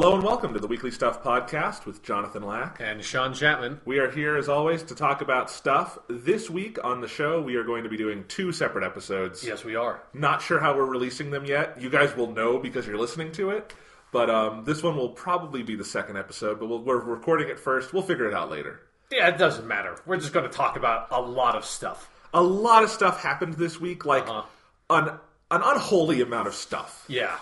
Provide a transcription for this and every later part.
Hello and welcome to the Weekly Stuff Podcast with Jonathan Lack. And Sean Chapman. We are here as always to talk about stuff. This week on the show, we are going to be doing two separate episodes. Yes, we are. Not sure how we're releasing them yet. You guys will know because you're listening to it. But um, this one will probably be the second episode, but we'll, we're recording it first. We'll figure it out later. Yeah, it doesn't matter. We're just going to talk about a lot of stuff. A lot of stuff happened this week, like Uh-huh. an, an unholy amount of stuff. Yeah.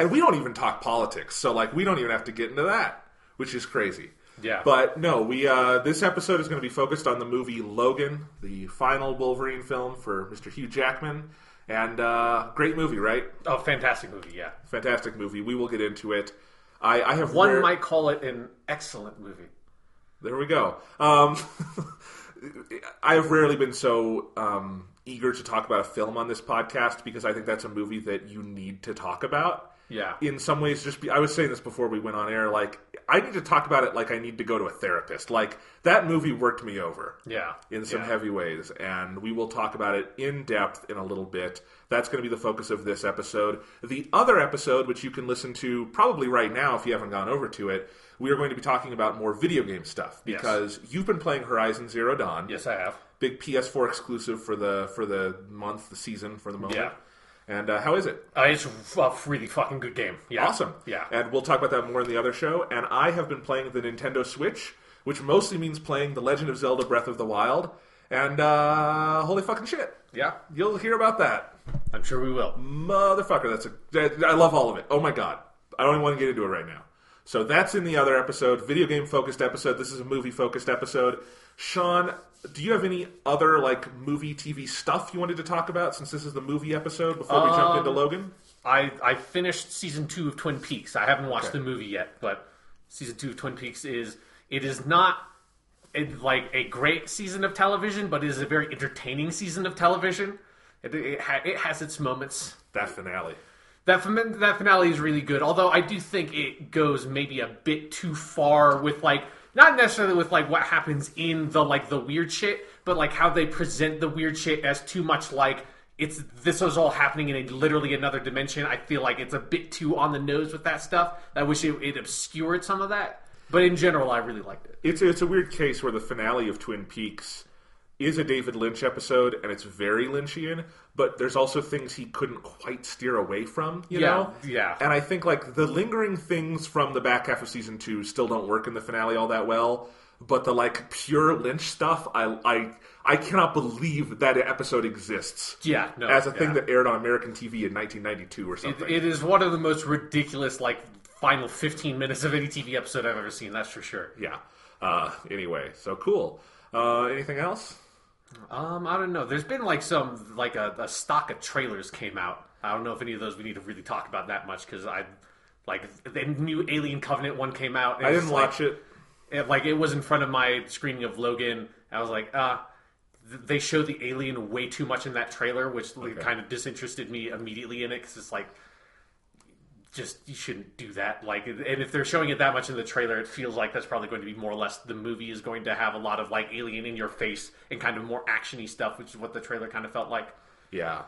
And we don't even talk politics, so like we don't even have to get into that, which is crazy. Yeah. But no, we uh, this episode is going to be focused on the movie Logan, the final Wolverine film for Mr. Hugh Jackman, and uh, great movie, right? Oh, fantastic movie, yeah. Fantastic movie. We will get into it. I, I have One rare- might call it an excellent movie. There we go. Um, I have rarely been so um, eager to talk about a film on this podcast because I think that's a movie that you need to talk about. Yeah. In some ways, just be, I was saying this before we went on air. Like I need to talk about it like I need to go to a therapist. Like that movie worked me over. Yeah. In some Yeah. heavy ways, and we will talk about it in depth in a little bit. That's going to be the focus of this episode. The other episode, which you can listen to probably right now if you haven't gone over to it, we are going to be talking about more video game stuff Yes. because you've been playing Horizon Zero Dawn. Yes, I have. Big PS4 exclusive for the for the month, the season, for the moment. Yeah. And uh, how is it? Uh, it's a really fucking good game. Yeah. Awesome. Yeah. And we'll talk about that more in the other show. And I have been playing the Nintendo Switch, which mostly means playing The Legend of Zelda Breath of the Wild. And uh, holy fucking shit. yeah. You'll hear about that. I'm sure we will. Motherfucker, that's a. I love all of it. Oh my god. I don't even want to get into it right now. So that's in the other episode, video game focused episode. This is a movie focused episode. Sean, do you have any other like movie TV stuff you wanted to talk about since this is the movie episode before we jump Um, into Logan? I, I finished season two of Twin Peaks. I haven't watched Okay. the movie yet, but season two of Twin Peaks is it is not a, like a great season of television, but it is a very entertaining season of television. It, it, ha, it has its moments. That finale. That that finale is really good. Although I do think it goes maybe a bit too far with like not necessarily with like what happens in the like the weird shit, but like how they present the weird shit as too much like it's this was all happening in a literally another dimension. I feel like it's a bit too on the nose with that stuff. I wish it, it obscured some of that. But in general, I really liked it. It's it's a weird case where the finale of Twin Peaks is a David Lynch episode and it's very Lynchian, but there's also things he couldn't quite steer away from, you Yeah, know? yeah. And I think like the lingering things from the back half of season two still don't work in the finale all that well. But the like pure Lynch stuff, I I I cannot believe that episode exists. Yeah, no, as a thing yeah. that aired on American TV in 1992 or It, something. it is one of the most ridiculous like final 15 minutes of any TV episode I've ever seen. That's for sure. yeah. Uh, anyway, so cool. Uh, anything else? Um, I don't know. There's been like some like a, a stock of trailers came out. I don't know if any of those we need to really talk about that much because I like the new Alien Covenant one came out. and I didn't like- watch it. it, like it was in front of my screening of Logan. I was like, ah, th- they show the alien way too much in that trailer, which like, Okay. kind of disinterested me immediately in it because it's like, just you shouldn't do that. Like, and if they're showing it that much in the trailer, it feels like that's probably going to be more or less the movie is going to have a lot of like alien in your face and kind of more actiony stuff, which is what the trailer kind of felt like. Yeah.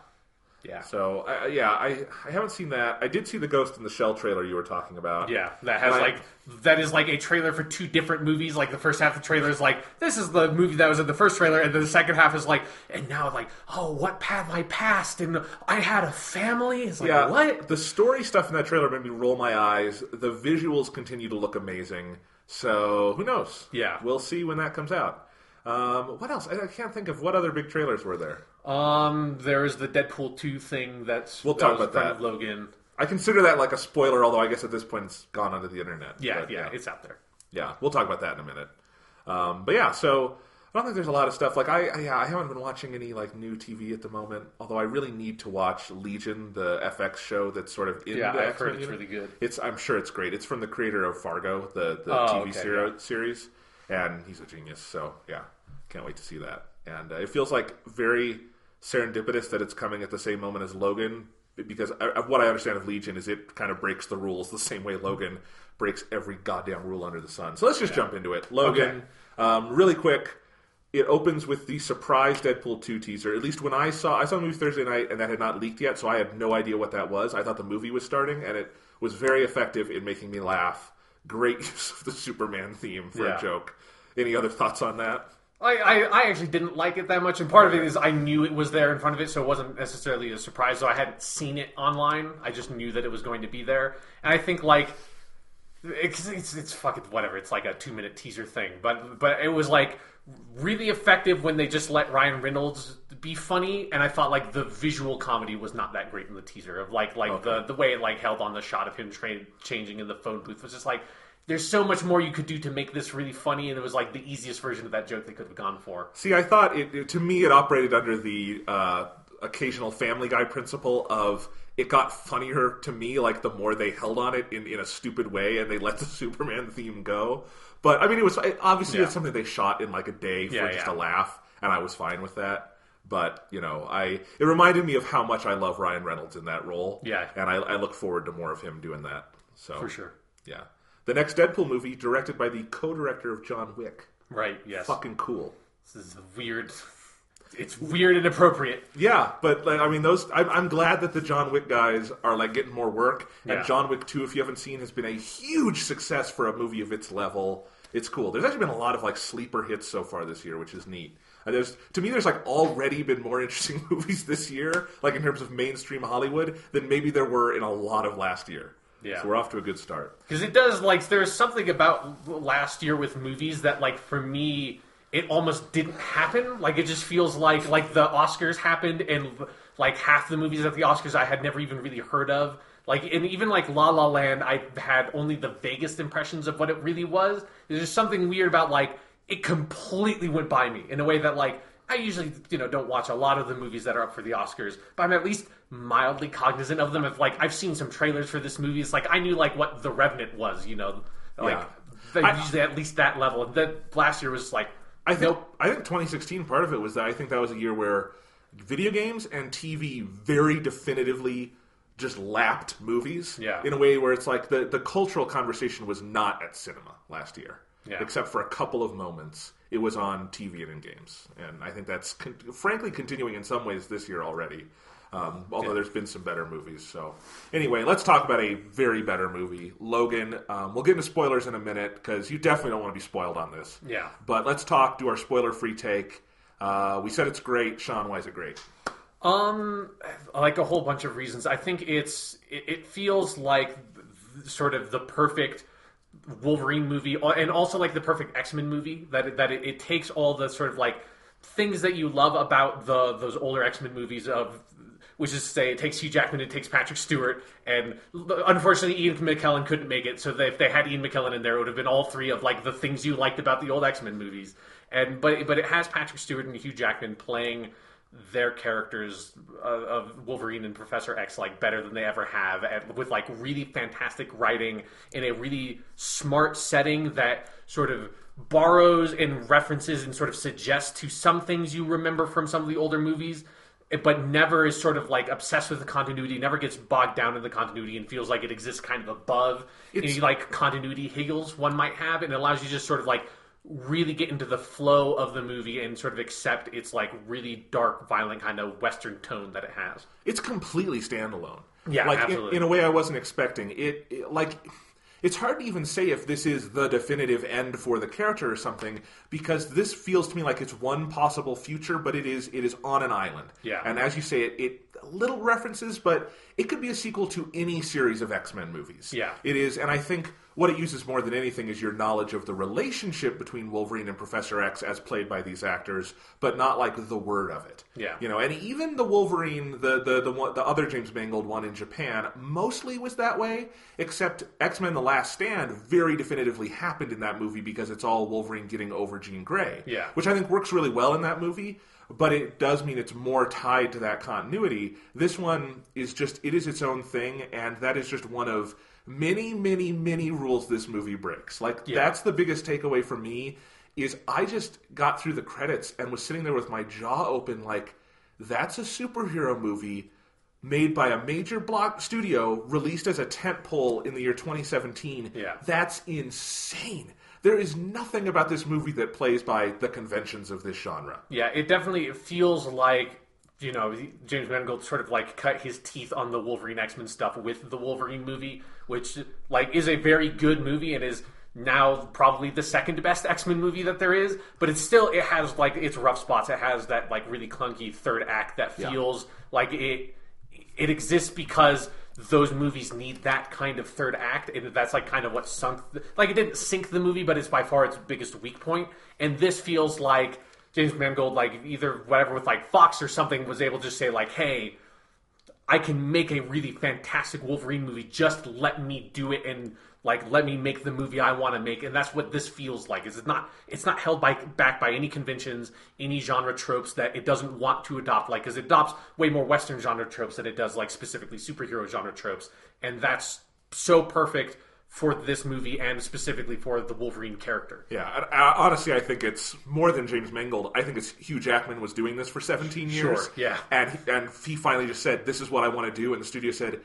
Yeah. So I yeah, I I haven't seen that. I did see the Ghost in the Shell trailer you were talking about. Yeah, that has And I- like that is like a trailer for two different movies. Like the first half of the trailer is like this is the movie that was in the first trailer, and then the second half is like, and now like, oh, what path I passed, and I had a family. It's like Yeah, what? The story stuff in that trailer made me roll my eyes. The visuals continue to look amazing. So who knows? Yeah. we'll see when that comes out. Um, what else? I, I can't think of what other big trailers were there. Um, there is the Deadpool two thing that's We'll that talk was about in front that. of Logan. I consider that like a spoiler, although I guess at this point it's gone onto the internet. Yeah, But, yeah, it's out there. yeah. We'll talk about that in a minute. Um, but yeah, so I don't think there's a lot of stuff. Like I, I, yeah, I haven't been watching any like new TV at the moment. Although I really need to watch Legion, the FX show that's sort of in Yeah, the I've X-Men heard it's universe. really good. It's I'm sure it's great. It's from the creator of Fargo, the the Oh, TV okay, seri- series. and he's a genius. So yeah, can't wait to see that. And uh, it feels like very serendipitous that it's coming at the same moment as Logan, because I, what I understand of Legion is it kind of breaks the rules the same way Logan breaks every goddamn rule under the sun. So let's just jump into it. Logan, um, really quick. It opens with the surprise Deadpool 2 teaser. At least when I saw I saw the movie Thursday night and that had not leaked yet, so I had no idea what that was. I thought the movie was starting and it was very effective in making me laugh. Great use of the Superman theme for Yeah. a joke. Any other thoughts on that? I, I, I actually didn't like it that much, and part of it is I knew it was there in front of it, so it wasn't necessarily a surprise. So I hadn't seen it online. I just knew that it was going to be there, and I think like it's it's, it's fucking whatever. It's like a two minute teaser thing, but but it was like really effective when they just let Ryan Reynolds be funny, and I thought like the visual comedy was not that great in the teaser of like like the the way it like held on the shot of him tra- changing in the phone booth was just like. There's so much more you could do to make this really funny, and it was like the easiest version of that joke they could have gone for. See, I thought it, it- to me it operated under the uh, occasional Family Guy principle of it got funnier to me like the more they held on it in, in a stupid way and they let the Superman theme go. But I mean, it was it, obviously Yeah. it's something they shot in like a day for Yeah, just yeah. a laugh, and I was fine with that. But you know, I it reminded me of how much I love Ryan Reynolds in that role. Yeah. and I, I look forward to more of him doing that. So For sure. yeah. The next Deadpool movie, directed by the co-director of John Wick. Right, yes. Fucking cool. This is weird. It's weird and appropriate. Yeah, but like, I mean, those. I'm, I'm glad that the John Wick guys are like getting more work. And Yeah. John Wick Two, if you haven't seen, has been a huge success for a movie of its level. It's cool. There's actually been a lot of like sleeper hits so far this year, which is neat. And there's to me, there's like already been more interesting movies this year, like in terms of mainstream Hollywood, than maybe there were in a lot of last year. Yeah. so we're off to a good start. Because it does, like, there's something about last year with movies that, like, for me, it almost didn't happen. Like, it just feels like, like, the Oscars happened, and, like, half the movies at the Oscars I had never even really heard of. Like, and even, like, La La Land, I had only the vaguest impressions of what it really was. There's just something weird about, like, it completely went by me in a way that, like, I usually, you know, don't watch a lot of the movies that are up for the Oscars, but I'm at least mildly cognizant of them. If like I've seen some trailers for this movie, it's like I knew like what The Revenant was, you know, like Yeah. I- usually at least that level. And then last year was like, I think nope, I think 2016 part of it was that I think that was a year where video games and TV very definitively just lapped movies Yeah. in a way where it's like the the cultural conversation was not at cinema last year. Yeah. Except for a couple of moments, it was on TV and in games, and I think that's con- frankly continuing in some ways this year already. Um, although there's been some better movies. So anyway, let's talk about a very better movie, Logan. Um, we'll get into spoilers in a minute because you definitely don't want to be spoiled on this. Yeah. But let's talk. Do our spoiler-free take. Uh, we said it's great. Sean, why is it great? Um, like a whole bunch of reasons. I think it's it, it feels like th- sort of the perfect Wolverine movie, uh, and also like the perfect X Men movie. That that it, it takes all the sort of like things that you love about the those older X Men movies of. Which is to say, it takes Hugh Jackman, it takes Patrick Stewart, and unfortunately, Ian McKellen couldn't make it. So they, if they had Ian McKellen in there, it would have been all three of like the things you liked about the old X Men movies. And but but it has Patrick Stewart and Hugh Jackman playing their characters of Wolverine and Professor X like better than they ever have, and with like really fantastic writing in a really smart setting that sort of borrows and references and sort of suggests to some things you remember from some of the older movies. But never is sort of like obsessed with the continuity. Never gets bogged down in the continuity and feels like it exists kind of above any like continuity higgles one might have, and it allows you to just sort of like really get into the flow of the movie and sort of accept its like really dark, violent kind of western tone that it has. It's completely standalone. Yeah, like in, absolutely. in a way I wasn't expecting. It, it like it's hard to even say if this is the definitive end for the character or something because this feels to me like it's one possible future, but it is it is on an island. Yeah. and as you say, it, it little references, but it could be a sequel to any series of X Men movies. Yeah. it is, and I think what it uses more than anything is your knowledge of the relationship between Wolverine and Professor X as played by these actors, but not like the word of it. Yeah. you know, and even the Wolverine, the the the one, the other James Mangold one in Japan, mostly was that way. Except X Men: The Last Stand very definitively happened in that movie because it's all Wolverine getting over Jean Grey. Yeah. which I think works really well in that movie. But it does mean it's more tied to that continuity. This one is just it is its own thing, and that is just one of many, many, many rules this movie breaks. Like Yeah. that's the biggest takeaway for me is I just got through the credits and was sitting there with my jaw open, like that's a superhero movie made by a major block studio, released as a tentpole in the year 2017. Yeah. that's insane. There is nothing about this movie that plays by the conventions of this genre. Yeah, it definitely feels like you know James Mangold sort of like cut his teeth on the Wolverine X Men stuff with the Wolverine movie, which like is a very good movie and is now probably the second best X Men movie that there is. But it's still it has like its rough spots. It has that like really clunky third act that Yeah. feels like it it exists because those movies need that kind of third act and that's like kind of what sunk the, like it didn't sink the movie but it's by far its biggest weak point and this feels like james mangold like either whatever with like fox or something was able to say like hey I can make a really fantastic Wolverine movie. Just let me do it and like let me make the movie I want to make. And that's what this feels like. Is it's not it's not held by back by any conventions, any genre tropes that it doesn't want to adopt. Like because it adopts way more Western genre tropes than it does like specifically superhero genre tropes. And that's so perfect for this movie and specifically for the Wolverine character. Yeah, I, I, honestly, I think it's more than James Mangold. I think it's Hugh Jackman was doing this for 17 years. Sure, yeah. and he- and he finally just said, "This is what I want to do," and the studio said,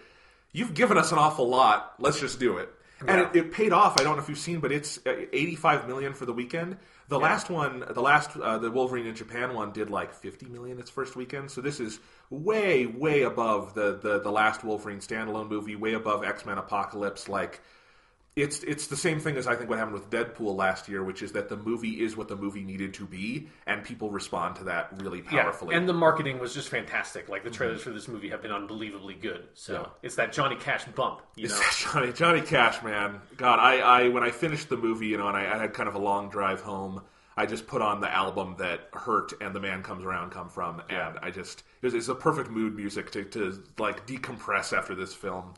"You've given us an awful lot. Let's just do it." And it, it paid off. I don't know if you've seen, but it's uh, 85 million for the weekend. The last one, the last, uh, the Wolverine in Japan one did like 50 million its first weekend. So this is way, way above the the, the last Wolverine standalone movie, way above X Men Apocalypse. Like it's it's the same thing as I think what happened with Deadpool last year, which is that the movie is what the movie needed to be, and people respond to that really powerfully. Yeah, and the marketing was just fantastic. Like the trailers for this movie have been unbelievably good. So Yeah. it's that Johnny Cash bump, you know. It's Johnny Johnny Cash, man. God, I, I when I finished the movie, you know, and I, I had kind of a long drive home. I just put on the album that Hurt and The Man Comes Around come from, and I just it was, it's a perfect mood music to, to like decompress after this film.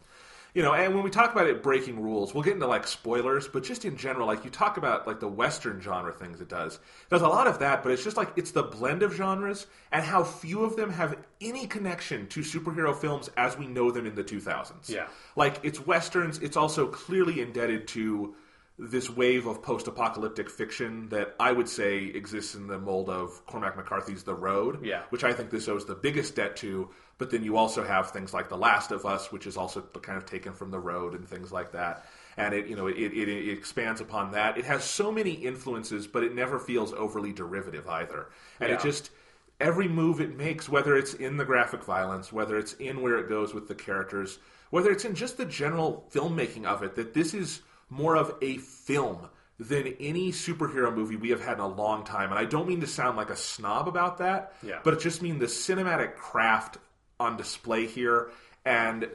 You know, and when we talk about it breaking rules, we'll get into like spoilers, but just in general, like you talk about like the Western genre things it does. There's a lot of that, but it's just like it's the blend of genres and how few of them have any connection to superhero films as we know them in the 2000s. Yeah. Like it's westerns, it's also clearly indebted to this wave of post-apocalyptic fiction that I would say exists in the mold of Cormac McCarthy's The Road, Yeah. which I think this owes the biggest debt to. But then you also have things like The Last of Us, which is also kind of taken from The Road and things like that. And it, you know, it, it, it expands upon that. It has so many influences, but it never feels overly derivative either. And it just every move it makes, whether it's in the graphic violence, whether it's in where it goes with the characters, whether it's in just the general filmmaking of it, that this is more of a film than any superhero movie we have had in a long time. And I don't mean to sound like a snob about that, Yeah. but it just mean the cinematic craft on display here and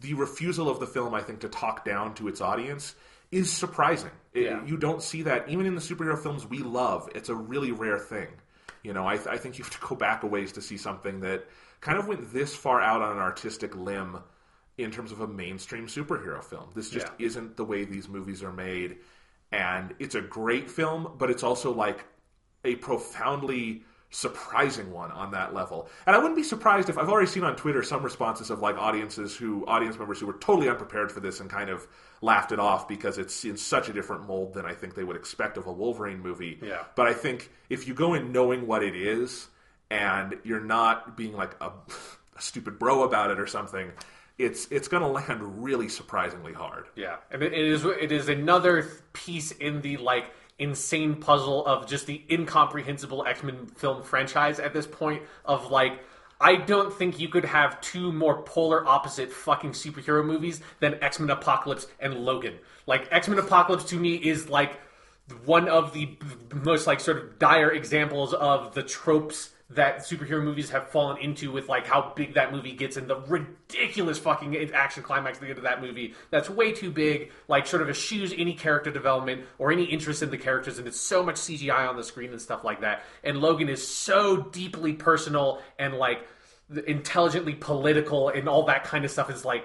the refusal of the film, I think, to talk down to its audience is surprising. It- Yeah. you don't see that even in the superhero films we love. It's a really rare thing. You know, I, th- I think you have to go back a ways to see something that kind of went this far out on an artistic limb in terms of a mainstream superhero film. This just Yeah. isn't the way these movies are made. And it's a great film, but it's also like a profoundly surprising one on that level. And I wouldn't be surprised if I've already seen on Twitter some responses of like audiences who audience members who were totally unprepared for this and kind of laughed it off because it's in such a different mold than I think they would expect of a Wolverine movie. Yeah. But I think if you go in knowing what it is and you're not being like a, a stupid bro about it or something, it's it's going to land really surprisingly hard. Yeah, and it it is it is another piece in the like insane puzzle of just the incomprehensible X Men film franchise at this point. Of like, I don't think you could have two more polar opposite fucking superhero movies than X Men Apocalypse and Logan. Like X Men Apocalypse to me is like one of the most like sort of dire examples of the tropes that superhero movies have fallen into with like how big that movie gets and the ridiculous fucking action climax they get to that movie. That's way too big. Like sort of eschews any character development or any interest in the characters and it's so much cgi on the screen and stuff like that. And logan is so deeply personal and like intelligently political and all that kind of stuff. Is like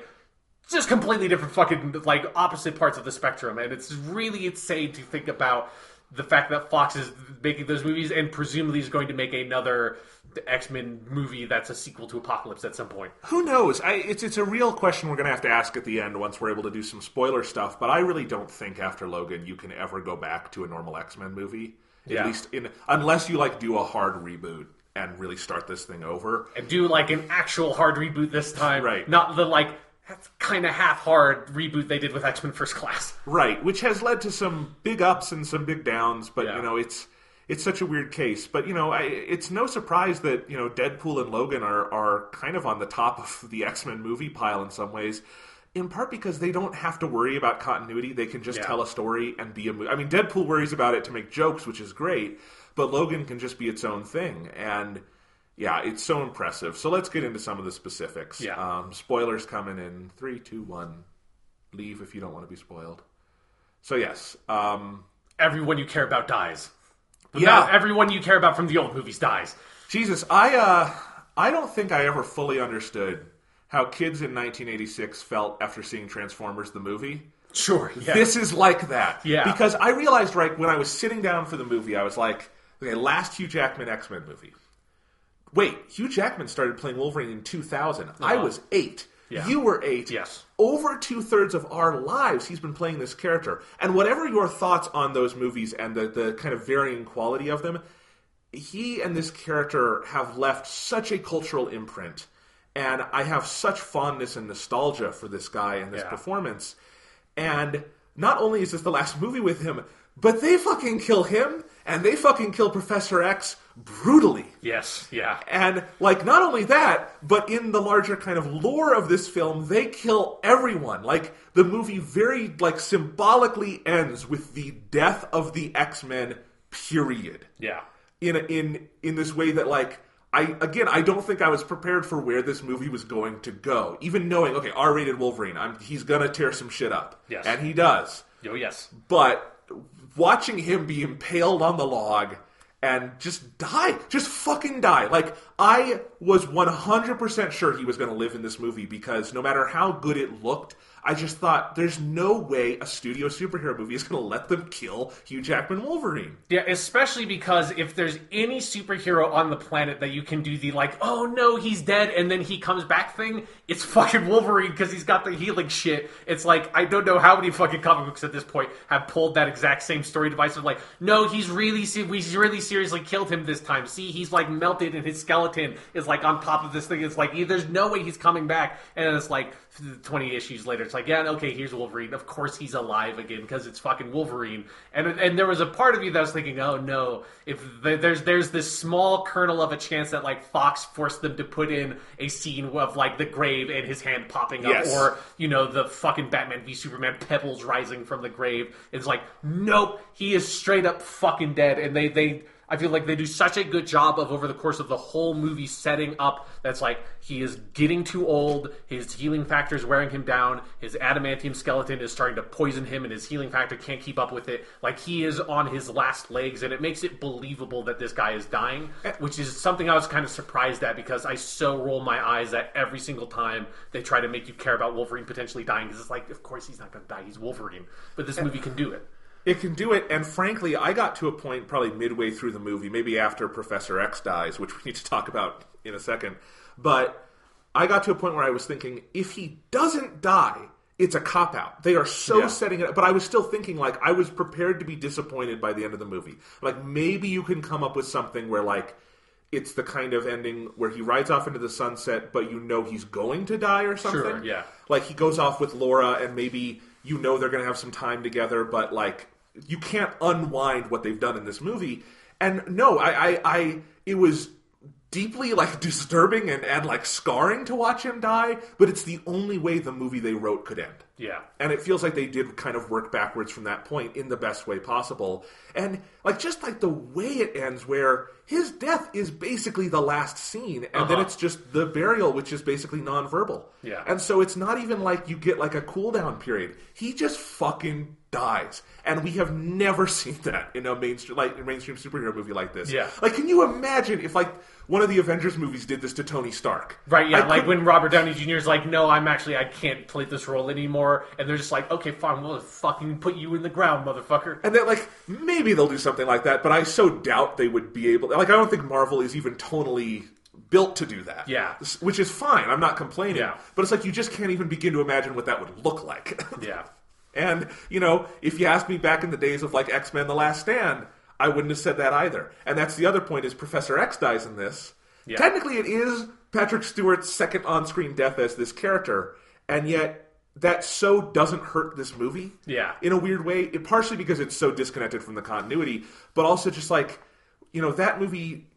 just completely different fucking like opposite parts of the spectrum. And it's really insane to think about the fact that Fox is making those movies and presumably is going to make another X-Men movie that's a sequel to Apocalypse at some point. Who knows? I, it's it's a real question we're going to have to ask at the end once we're able to do some spoiler stuff. But I really don't think after Logan you can ever go back to a normal X Men movie. Yeah. At least in unless you like do a hard reboot and really start this thing over. and do like an actual hard reboot this time, Right. Not the like kind of half hard reboot they did with X Men First Class. Right, which has led to some big ups and some big downs, but Yeah. you know, it's it's such a weird case. But you know, I, it's no surprise that you know Deadpool and Logan are are kind of on the top of the X Men movie pile in some ways. In part because they don't have to worry about continuity; they can just Yeah. tell a story and be a movie. I mean, Deadpool worries about it to make jokes, which is great, but Logan can just be its own thing, and yeah, it's so impressive. So let's get into some of the specifics. Yeah. Um, spoilers coming in three, two, one. Leave if you don't want to be spoiled. So yes, um, Everyone you care about dies. Yeah. everyone you care about from the old movies dies. Jesus, I uh, I don't think I ever fully understood how kids in 1986 felt after seeing Transformers the movie. Sure. Yeah. This is like that. Yeah. Because I realized right when I was sitting down for the movie, I was like, okay, last Hugh Jackman X Men movie. Wait, Hugh Jackman started playing Wolverine in 2000. I was eight. Uh-huh. Yeah. You were eight. Yes. Over two thirds of our lives, he's been playing this character. And whatever your thoughts on those movies and the, the kind of varying quality of them, he and this character have left such a cultural imprint. And I have such fondness and nostalgia for this guy and this Yeah. performance. And not only is this the last movie with him, but they fucking kill him and they fucking kill Professor X brutally. yes. Yeah. And like not only that, but in the larger kind of lore of this film, they kill everyone. Like the movie very like symbolically ends with the death of the X-Men period. Yeah. In a, in in this way that like I again I don't think I was prepared for where this movie was going to go. Even knowing okay, R-rated Wolverine, I'm, he's going to tear some shit up. Yes. And he does Oh yes. but watching him be impaled on the log and just die, just fucking die. Like I was 100% sure he was going to live in this movie because no matter how good it looked, I just thought there's no way a studio superhero movie is going to let them kill Hugh Jackman Wolverine. Yeah, especially because if there's any superhero on the planet that you can do the like, oh no, he's dead and then he comes back thing, it's fucking Wolverine because he's got the healing shit. It's like I don't know how many fucking comic books at this point have pulled that exact same story device of like, no, he's really se- we really seriously killed him this time. See, he's like melted and his skeleton is like on top of this thing. It's like there's no way he's coming back. And it's like 20 issues later, it's like, yeah, okay, here's Wolverine. Of course he's alive again because it's fucking Wolverine. And and there was a part of me that was thinking, oh no, if th- there's there's this small kernel of a chance that like Fox forced them to put in a scene of like the grave and his hand popping up, Yes. or you know the fucking Batman v Superman pebbles rising from the grave. It's like, nope, he is straight up fucking dead. And they they. I feel like they do such a good job of over the course of the whole movie setting up that's like he is getting too old, his healing factor is wearing him down, his adamantium skeleton is starting to poison him, and his healing factor can't keep up with it. Like he is on his last legs, and it makes it believable that this guy is dying, which is something I was kind of surprised at because I so roll my eyes at every single time they try to make you care about Wolverine potentially dying because it's like, of course he's not going to die, he's Wolverine, but this movie can do it. It can do it, and frankly, I got to a point probably midway through the movie, maybe after Professor X dies, which we need to talk about in a second. But I got to a point where I was thinking, if he doesn't die, it's a cop out. They are so Yeah. setting it up. But I was still thinking, like, I was prepared to be disappointed by the end of the movie. Like, maybe you can come up with something where, like, it's the kind of ending where he rides off into the sunset, but you know he's going to die or something. Sure, yeah. Like he goes off with Laura, and maybe you know they're going to have some time together, but like you can't unwind what they've done in this movie. And no, I, I, I it was deeply like disturbing and, and like scarring to watch him die, but it's the only way the movie they wrote could end. Yeah. And it feels like they did kind of work backwards from that point in the best way possible. And like just like the way it ends where his death is basically the last scene and then Uh-huh. it's just the burial which is basically nonverbal. Yeah. And so it's not even like you get like a cool down period. He just fucking dies. And we have never seen that in a mainstream like a mainstream superhero movie like this. Yeah. Like can you imagine if like one of the Avengers movies did this to Tony Stark? Right, yeah, I like when Robert Downey Jr. is like, no, I'm actually, I can't play this role anymore. And they're just like, okay, fine, we'll fucking put you in the ground, motherfucker. And then, like, maybe they'll do something like that, but I so doubt they would be able. Like, I don't think Marvel is even tonally built to do that. Yeah. which is fine. I'm not complaining. Yeah. but it's like you just can't even begin to imagine what that would look like. Yeah. and you know, if you asked me back in the days of like X Men: The Last Stand, I wouldn't have said that either. And that's the other point: is Professor X dies in this. Yeah. Technically, it is Patrick Stewart's second on-screen death as this character, and yet that so doesn't hurt this movie. Yeah. in a weird way. It, partially because it's so disconnected from the continuity, but also just like you know that movie.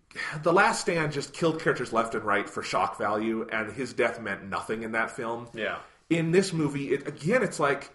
The Last Stand just killed characters left and right for shock value, and his death meant nothing in that film. Yeah. In this movie, it, again, it's like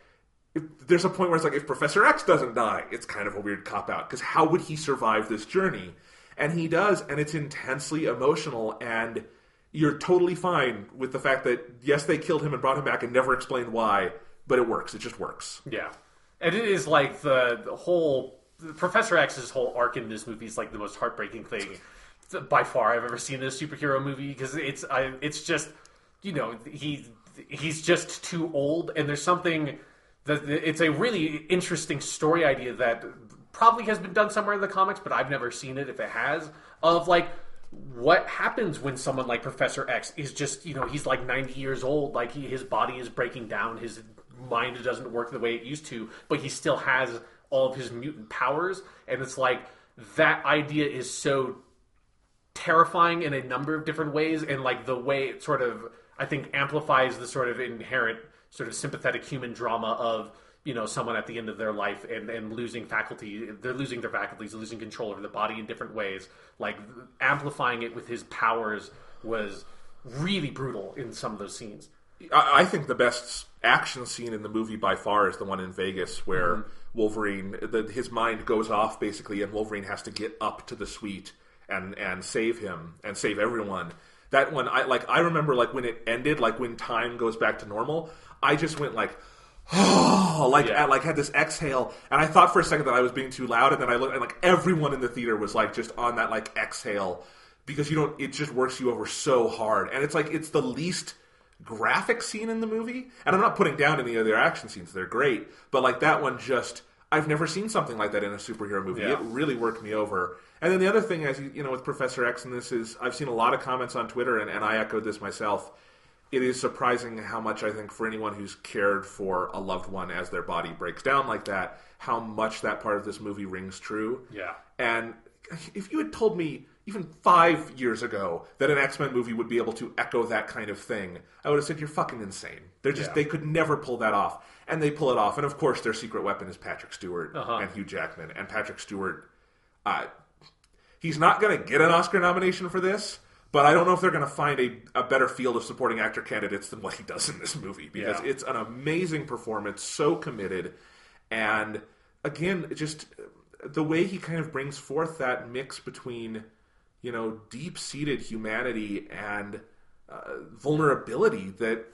there's a point where it's like if Professor X doesn't die, it's kind of a weird cop out because how would he survive this journey? And he does, and it's intensely emotional, and you're totally fine with the fact that yes, they killed him and brought him back and never explained why, but it works. It just works. Yeah, and it is like the, the whole Professor X's whole arc in this movie is like the most heartbreaking thing by far I've ever seen in a superhero movie because it's I, it's just you know he he's just too old and there's something that it's a really interesting story idea that probably has been done somewhere in the comics but I've never seen it if it has of like what happens when someone like Professor X is just you know he's like 90 years old like he, his body is breaking down his mind doesn't work the way it used to but he still has all of his mutant powers and it's like that idea is so terrifying in a number of different ways and like the way it sort of i think amplifies the sort of inherent sort of sympathetic human drama of you know someone at the end of their life and, and losing faculty they're losing their faculties losing control over the body in different ways like amplifying it with his powers was really brutal in some of those scenes I, I think the best action scene in the movie by far is the one in Vegas where mm-hmm. Wolverine, the, his mind goes off basically, and Wolverine has to get up to the suite and and save him and save everyone. That one, I like. I remember like when it ended, like when time goes back to normal. I just went like, oh, like Yeah. I, like had this exhale, and I thought for a second that I was being too loud, and then I looked, and like everyone in the theater was like just on that like exhale because you don't. It just works you over so hard, and it's like it's the least graphic scene in the movie. And I'm not putting down any of their action scenes; they're great, but like that one just. I've never seen something like that in a superhero movie. Yeah. It really worked me over. And then the other thing, as you, you know, with Professor X and this is, I've seen a lot of comments on Twitter, and, and I echoed this myself. It is surprising how much I think for anyone who's cared for a loved one as their body breaks down like that, how much that part of this movie rings true. Yeah. And if you had told me even five years ago that an X Men movie would be able to echo that kind of thing, I would have said you're fucking insane. They're just Yeah. they could never pull that off, and they pull it off. And of course, their secret weapon is Patrick Stewart Uh-huh. and Hugh Jackman. And Patrick Stewart, uh, he's not going to get an Oscar nomination for this. But I don't know if they're going to find a, a better field of supporting actor candidates than what he does in this movie because Yeah. it's an amazing performance, so committed, and again, just the way he kind of brings forth that mix between you know deep seated humanity and uh, vulnerability that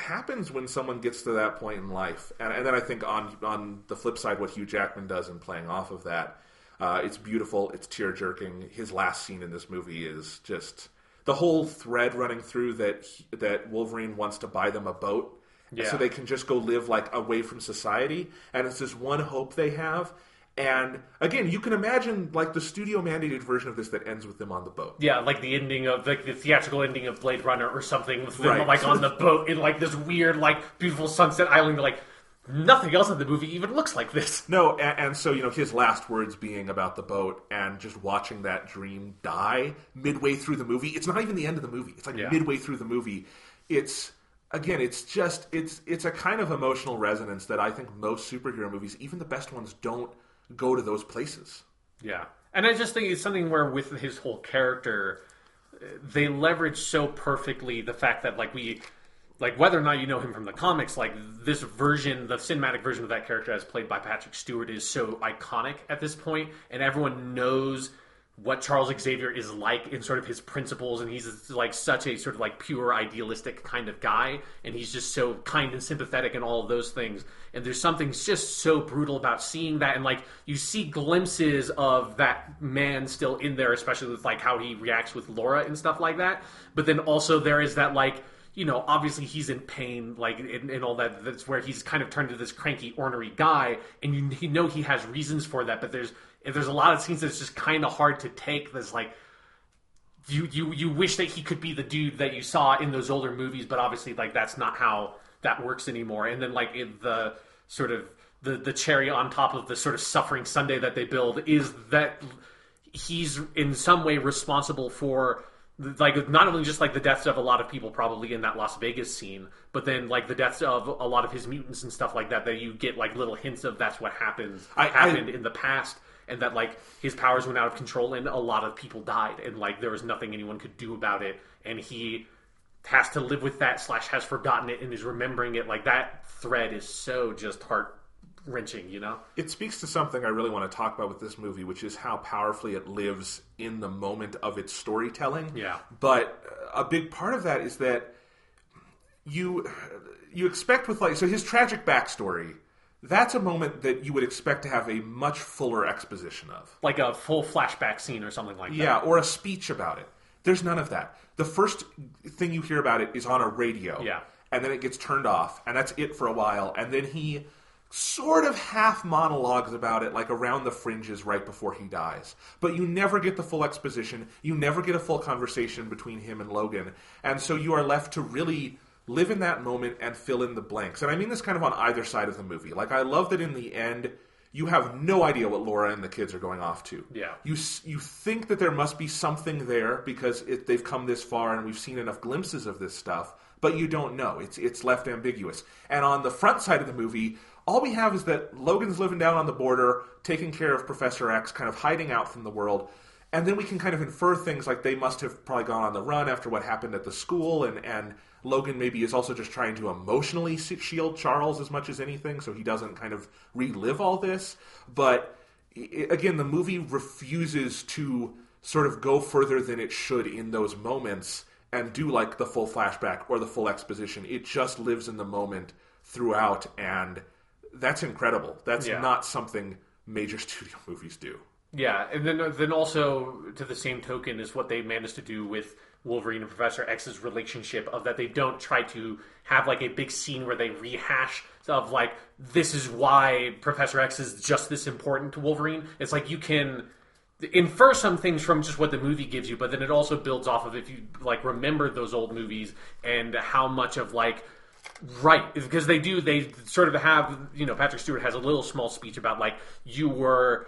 happens when someone gets to that point in life, and, and then I think on on the flip side, what Hugh Jackman does in playing off of that, uh, it's beautiful, it's tear jerking. His last scene in this movie is just the whole thread running through that that Wolverine wants to buy them a boat Yeah. so they can just go live like away from society and it's this one hope they have and again you can imagine like the studio mandated version of this that ends with them on the boat Yeah, like the ending of like the theatrical ending of Blade Runner or something with them Right. like on the boat in like this weird like beautiful sunset island. Like nothing else in the movie even looks like this. no and, and so you know his last words being about the boat and just watching that dream die midway through the movie it's not even the end of the movie it's like Yeah. midway through the movie it's again it's just it's it's a kind of emotional resonance that i think most superhero movies even the best ones don't go to those places Yeah, and I just think it's something where with his whole character, they leverage so perfectly the fact that like we. Like whether or not you know him from the comics, like this version, the cinematic version of that character as played by Patrick Stewart is so iconic at this point, and everyone knows what Charles Xavier is like in sort of his principles, and he's like such a sort of like pure idealistic kind of guy, and he's just so kind and sympathetic and all of those things. And there's something just so brutal about seeing that, and like you see glimpses of that man still in there, especially with like how he reacts with Laura and stuff like that. But then also there is that like you know, obviously he's in pain, like, and, and all that. That's where he's kind of turned to this cranky, ornery guy, and you, you know he has reasons for that. But there's there's a lot of scenes that's just kind of hard to take. That's like you you you wish that he could be the dude that you saw in those older movies, but obviously like that's not how that works anymore. And then like the sort of the the cherry on top of the sort of suffering sundae that they build is that he's in some way responsible for like not only just like the deaths of a lot of people probably in that Las Vegas scene, but then like the deaths of a lot of his mutants and stuff like that. That you get like little hints of that's what happens I- I- happened in the past, and that like his powers went out of control and a lot of people died, and like there was nothing anyone could do about it, and he has to live with that slash has forgotten it and is remembering it. Like that thread is so just heart wrenching, you know. It speaks to something I really want to talk about with this movie, which is how powerfully it lives in the moment of its storytelling. Yeah. But a big part of that is that you you expect with like so his tragic backstory. That's a moment that you would expect to have a much fuller exposition of. Like a full flashback scene or something like that. Yeah, or a speech about it. There's none of that. The first thing you hear about it is on a radio. Yeah. And then it gets turned off, and that's it for a while. And then he sort of half monologues about it, like around the fringes right before he dies. But you never get the full exposition. You never get a full conversation between him and Logan. And so you are left to really live in that moment and fill in the blanks. And I mean this kind of on either side of the movie. Like, I love that in the end, you have no idea what Laura and the kids are going off to. Yeah. You you think that there must be something there because it, they've come this far and we've seen enough glimpses of this stuff, but you don't know. It's it's left ambiguous. And on the front side of the movie, all we have is that Logan's living down on the border, taking care of Professor X, kind of hiding out from the world. And then we can kind of infer things like they must have probably gone on the run after what happened at the school, and, and Logan maybe is also just trying to emotionally shield Charles as much as anything, so he doesn't kind of relive all this. But again, the movie refuses to sort of go further than it should in those moments and do like the full flashback or the full exposition. It just lives in the moment throughout, and that's incredible. That's Yeah. not something major studio movies do. Yeah, and then then also to the same token is what they managed to do with Wolverine and Professor X's relationship of that they don't try to have like a big scene where they rehash of like this is why Professor X is just this important to Wolverine. It's like you can infer some things from just what the movie gives you, but then it also builds off of if you like remember those old movies and how much of like Right, because they do. They sort of have. You know, Patrick Stewart has a little small speech about like you were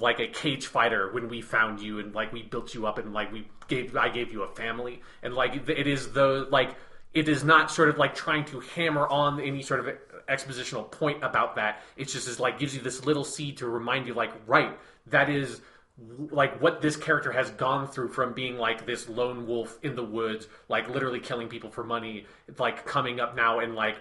like a cage fighter when we found you, and like we built you up, and like we gave I gave you a family, and like it is the like it is not sort of like trying to hammer on any sort of expositional point about that. It's just is like gives you this little seed to remind you, like, right, that is like what this character has gone through from being like this lone wolf in the woods, like literally killing people for money, like coming up now and like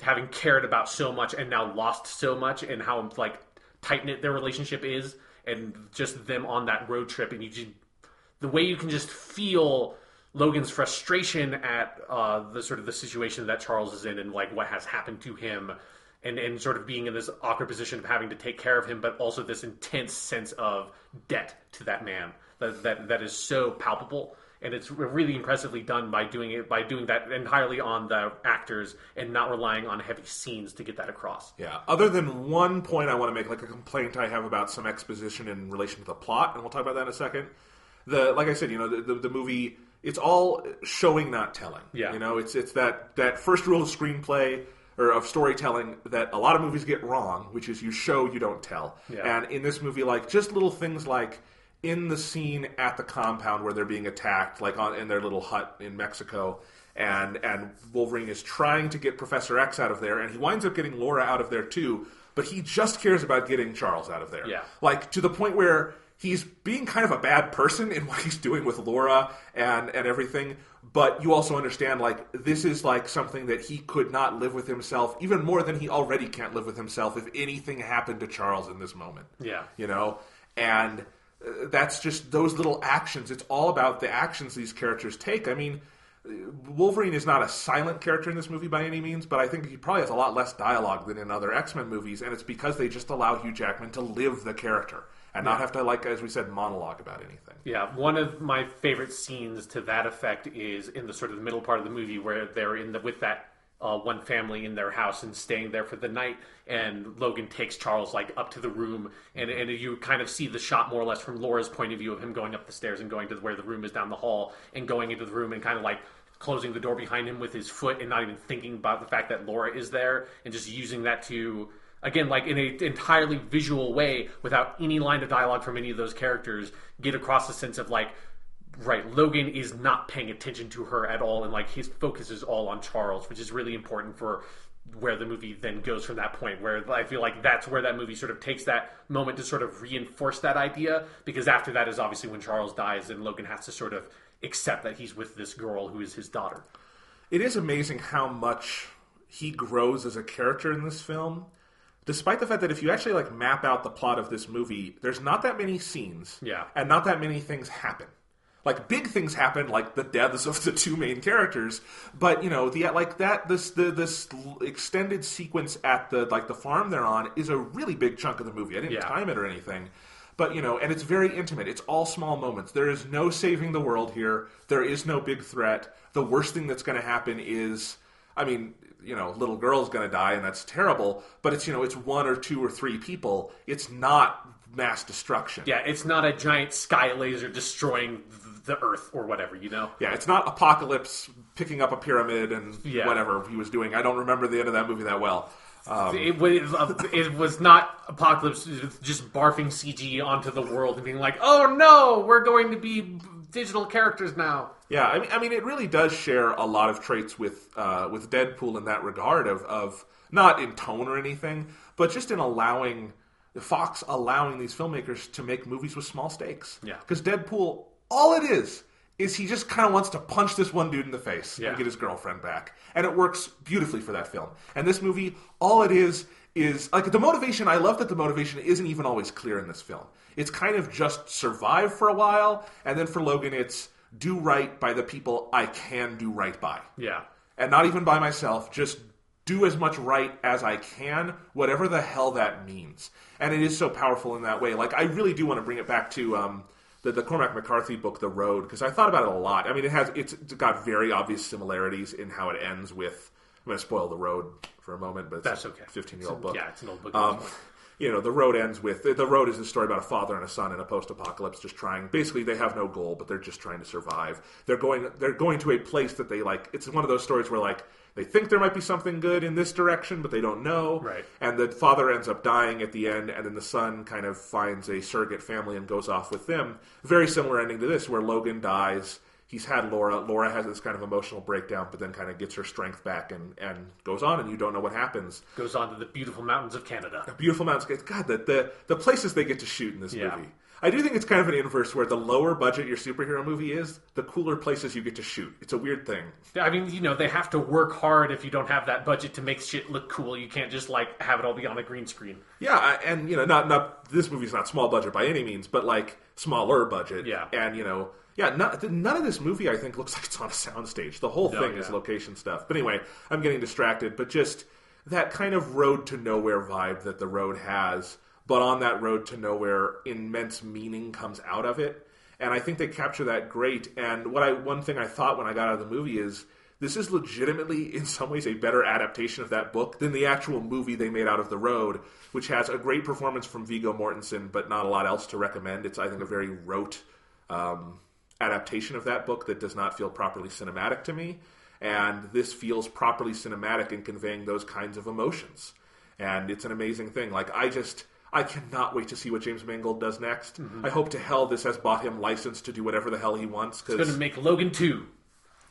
having cared about so much and now lost so much, and how like tight knit their relationship is, and just them on that road trip, and you just the way you can just feel Logan's frustration at uh, the sort of the situation that Charles is in and like what has happened to him and, and sort of being in this awkward position of having to take care of him, but also this intense sense of debt to that man that that, that is so palpable. And it's really impressively done by doing it by doing that entirely on the actors and not relying on heavy scenes to get that across. Yeah. Other than one point I want to make, like a complaint I have about some exposition in relation to the plot, and we'll talk about that in a second. The like I said, you know, the, the, the movie it's all showing, not telling. Yeah. You know, it's it's that that first rule of screenplay or of storytelling that a lot of movies get wrong, which is you show, you don't tell. Yeah. And in this movie, like just little things like in the scene at the compound where they're being attacked, like on in their little hut in Mexico, and and Wolverine is trying to get Professor X out of there, and he winds up getting Laura out of there too. But he just cares about getting Charles out of there. Yeah. Like to the point where he's being kind of a bad person in what he's doing with Laura and and everything. But you also understand like this is like something that he could not live with himself even more than he already can't live with himself if anything happened to Charles in this moment. Yeah. You know? And uh, that's just those little actions. It's all about the actions these characters take. I mean, Wolverine is not a silent character in this movie by any means, but I think he probably has a lot less dialogue than in other X Men movies, and it's because they just allow Hugh Jackman to live the character and not have to, like as we said, monologue about anything. Yeah, one of my favorite scenes to that effect is in the sort of the middle part of the movie where they're in the with that uh, one family in their house and staying there for the night, and Logan takes Charles like up to the room, and and you kind of see the shot more or less from Laura's point of view of him going up the stairs and going to where the room is down the hall, and going into the room and kind of like closing the door behind him with his foot and not even thinking about the fact that Laura is there, and just using that to again like in an entirely visual way without any line of dialogue from any of those characters get across the sense of like right logan is not paying attention to her at all and like his focus is all on charles which is really important for where the movie then goes from that point where i feel like that's where that movie sort of takes that moment to sort of reinforce that idea because after that is obviously when charles dies and logan has to sort of accept that he's with this girl who is his daughter It is amazing how much he grows as a character in this film. Despite the fact that if you actually like map out the plot of this movie, there's not that many scenes. Yeah. And not that many things happen. Like big things happen, like the deaths of the two main characters. But you know, the like that this the this extended sequence at the like the farm they're on is a really big chunk of the movie. I didn't Yeah. time it or anything. But you know, and it's very intimate. It's all small moments. There is no saving the world here. There is no big threat. The worst thing that's going to happen is, I mean, you know, little girl's going to die, and that's terrible. But it's you know, it's one or two or three people. It's not mass destruction. yeah it's not a giant sky laser destroying the earth or whatever you know Yeah, it's not apocalypse picking up a pyramid and Yeah. whatever he was doing. I don't remember the end of that movie that well. Um, It was, it was not apocalypse just barfing CG onto the world and being like, "Oh no, we're going to be digital characters now." Yeah, I mean, I mean, it really does share a lot of traits with uh, with Deadpool in that regard of of not in tone or anything, but just in allowing Fox allowing these filmmakers to make movies with small stakes. Yeah. because Deadpool, all it is is he just kind of wants to punch this one dude in the face Yeah. and get his girlfriend back, and it works beautifully for that film. And this movie, all it is is like the motivation. I love that the motivation isn't even always clear in this film. It's kind of just survive for a while, and then for Logan, it's do right by the people I can do right by. Yeah, And not even by myself, just do as much right as I can, whatever the hell that means. And it is so powerful in that way. Like, I really do want to bring it back to um, the, the Cormac McCarthy book, The Road, because I thought about it a lot. I mean, it has it's got very obvious similarities in how it ends with. I'm going to spoil The Road for a moment, but it's That's a okay. 15 year old book. yeah, it's an old book. Um, you know, the road ends with the road is a story about a father and a son in a post-apocalypse, just trying. Basically, they have no goal, but they're just trying to survive. They're going. They're going to a place that they like. It's one of those stories where like they think there might be something good in this direction, but they don't know. Right. And the father ends up dying at the end, and then the son kind of finds a surrogate family and goes off with them. Very similar ending to this, where Logan dies. He's had Laura. Laura has this kind of emotional breakdown, but then kind of gets her strength back and, and goes on, and you don't know what happens goes on to the beautiful mountains of Canada. The beautiful mountains. God, the, the the places they get to shoot in this Yeah. movie. I do think it's kind of an inverse where the lower budget your superhero movie is, the cooler places you get to shoot. It's a weird thing. I mean, you know, they have to work hard if you don't have that budget to make shit look cool. You can't just like have it all be on a green screen. Yeah, and you know, not not this movie's not small budget by any means, but like smaller budget. Yeah. and you know, yeah, none, none of this movie I think looks like it's on a soundstage. The whole No, thing is location stuff. But anyway, I'm getting distracted. But just that kind of road to nowhere vibe that the road has, but on that road to nowhere, immense meaning comes out of it, and I think they capture that great. And what I one thing I thought when I got out of the movie is. This is legitimately, in some ways, a better adaptation of that book than the actual movie they made out of The Road, which has a great performance from Viggo Mortensen, but not a lot else to recommend. It's, I think, a very rote um, adaptation of that book that does not feel properly cinematic to me. And this feels properly cinematic in conveying those kinds of emotions. And it's an amazing thing. Like, I just. I cannot wait to see what James Mangold does next. Mm-hmm. I hope to hell this has bought him license to do whatever the hell he wants. Going to make Logan two.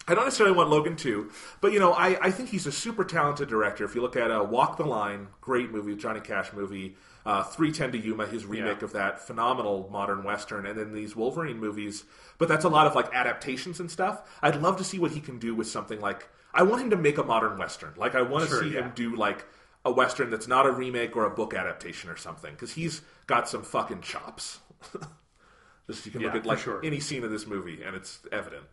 I don't necessarily want Logan 2, but you know, I, I think he's a super talented director. If you look at uh, Walk the Line, great movie, Johnny Cash movie, uh, 310 to Yuma, his remake Yeah. of that, phenomenal modern western, and then these Wolverine movies. But that's a lot of like adaptations and stuff. I'd love to see what he can do with something like. I want him to make a modern western. Like I want to Sure, see yeah. him do like a western that's not a remake or a book adaptation or something because he's got some fucking chops. Just you can look at like sure. any scene of this movie and it's evident.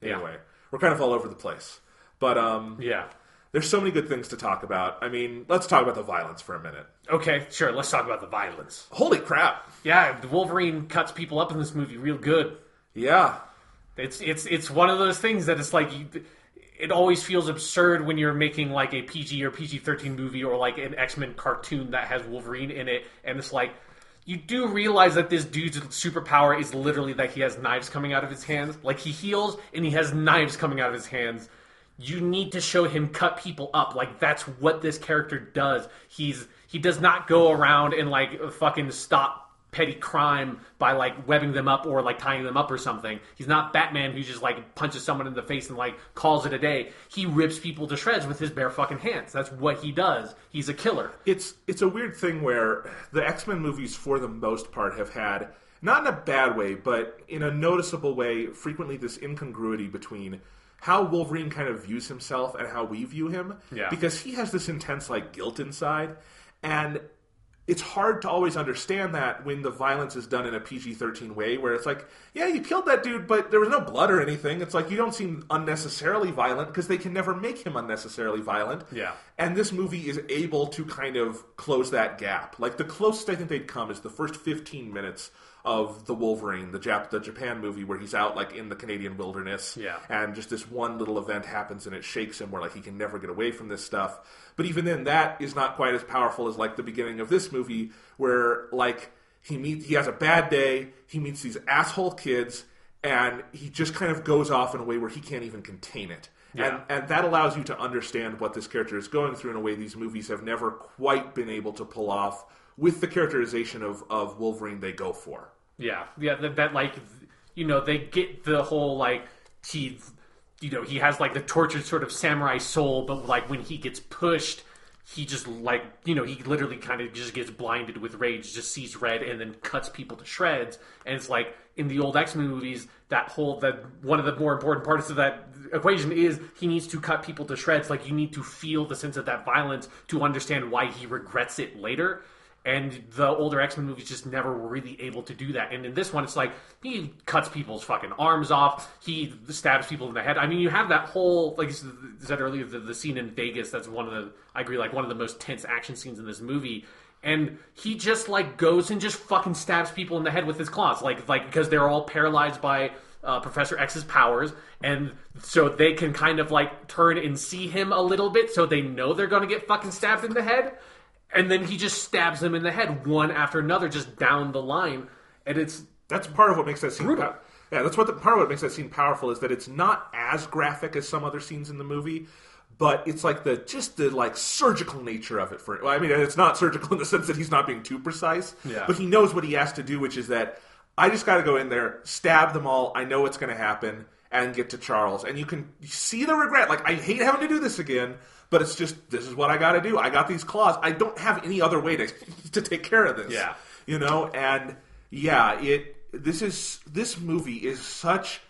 Yeah. Anyway, we're kind of all over the place. But um, Yeah. there's so many good things to talk about. I mean, let's talk about the violence for a minute. Okay, sure. Let's talk about the violence. Holy crap! Yeah, the Wolverine cuts people up in this movie real good. Yeah, It's it's it's one of those things that it's like you, it always feels absurd when you're making like a PG or PG thirteen movie or like an X Men cartoon that has Wolverine in it, and it's like you do realize that this dude's superpower is literally that he has knives coming out of his hands. Like he heals and he has knives coming out of his hands. you need to show him cut people up. Like that's what this character does. He's he does not go around and like fucking stop petty crime by like webbing them up or like tying them up or something. He's not Batman who just like punches someone in the face and like calls it a day. He rips people to shreds with his bare fucking hands. That's what he does. He's a killer. It's it's a weird thing where the X Men movies, for the most part, have had not in a bad way, but in a noticeable way, frequently this incongruity between how Wolverine kind of views himself and how we view him. Yeah. Because he has this intense like guilt inside, and it's hard to always understand that when the violence is done in a PG 13 way, where it's like, yeah, you killed that dude, but there was no blood or anything. It's like you don't seem unnecessarily violent because they can never make him unnecessarily violent. Yeah. And this movie is able to kind of close that gap. Like the closest I think they'd come is the first 15 minutes of the Wolverine, the Jap- the Japan movie where he's out like in the Canadian wilderness, Yeah. and just this one little event happens and it shakes him where like he can never get away from this stuff. But even then, that is not quite as powerful as like the beginning of this movie where like he meets he has a bad day, he meets these asshole kids, and he just kind of goes off in a way where he can't even contain it. Yeah. And and that allows you to understand what this character is going through in a way these movies have never quite been able to pull off with the characterization of, of Wolverine they go for. Yeah, yeah, that, that like, you know, they get the whole like he, you know, he has like the tortured sort of samurai soul, but like when he gets pushed, he just like you know he literally kind of just gets blinded with rage, just sees red, and then cuts people to shreds. And it's like in the old X Men movies, that whole that one of the more important parts of that equation is he needs to cut people to shreds. Like you need to feel the sense of that violence to understand why he regrets it later. And the older X Men movies just never were really able to do that. And in this one, it's like he cuts people's fucking arms off. He stabs people in the head. I mean, you have that whole like I said earlier, the, the scene in Vegas. That's one of the I agree, like one of the most tense action scenes in this movie. And he just like goes and just fucking stabs people in the head with his claws, like like because they're all paralyzed by uh, Professor X's powers, and so they can kind of like turn and see him a little bit, so they know they're going to get fucking stabbed in the head and then he just stabs them in the head one after another just down the line and it's That's part of what makes that scene. Brutal. pow- yeah, that's what the part of what makes that scene powerful is that it's not as graphic as some other scenes in the movie, but it's like the just the like surgical nature of it. For well, I mean, it's not surgical in the sense that he's not being too precise, Yeah. but he knows what he has to do, which is that I just got to go in there, stab them all. I know what's going to happen, and get to Charles. And you can see the regret. Like I hate having to do this again. But it's just this is what I got to do. I got these claws. I don't have any other way to to take care of this Yeah. you know and yeah it this is this movie is such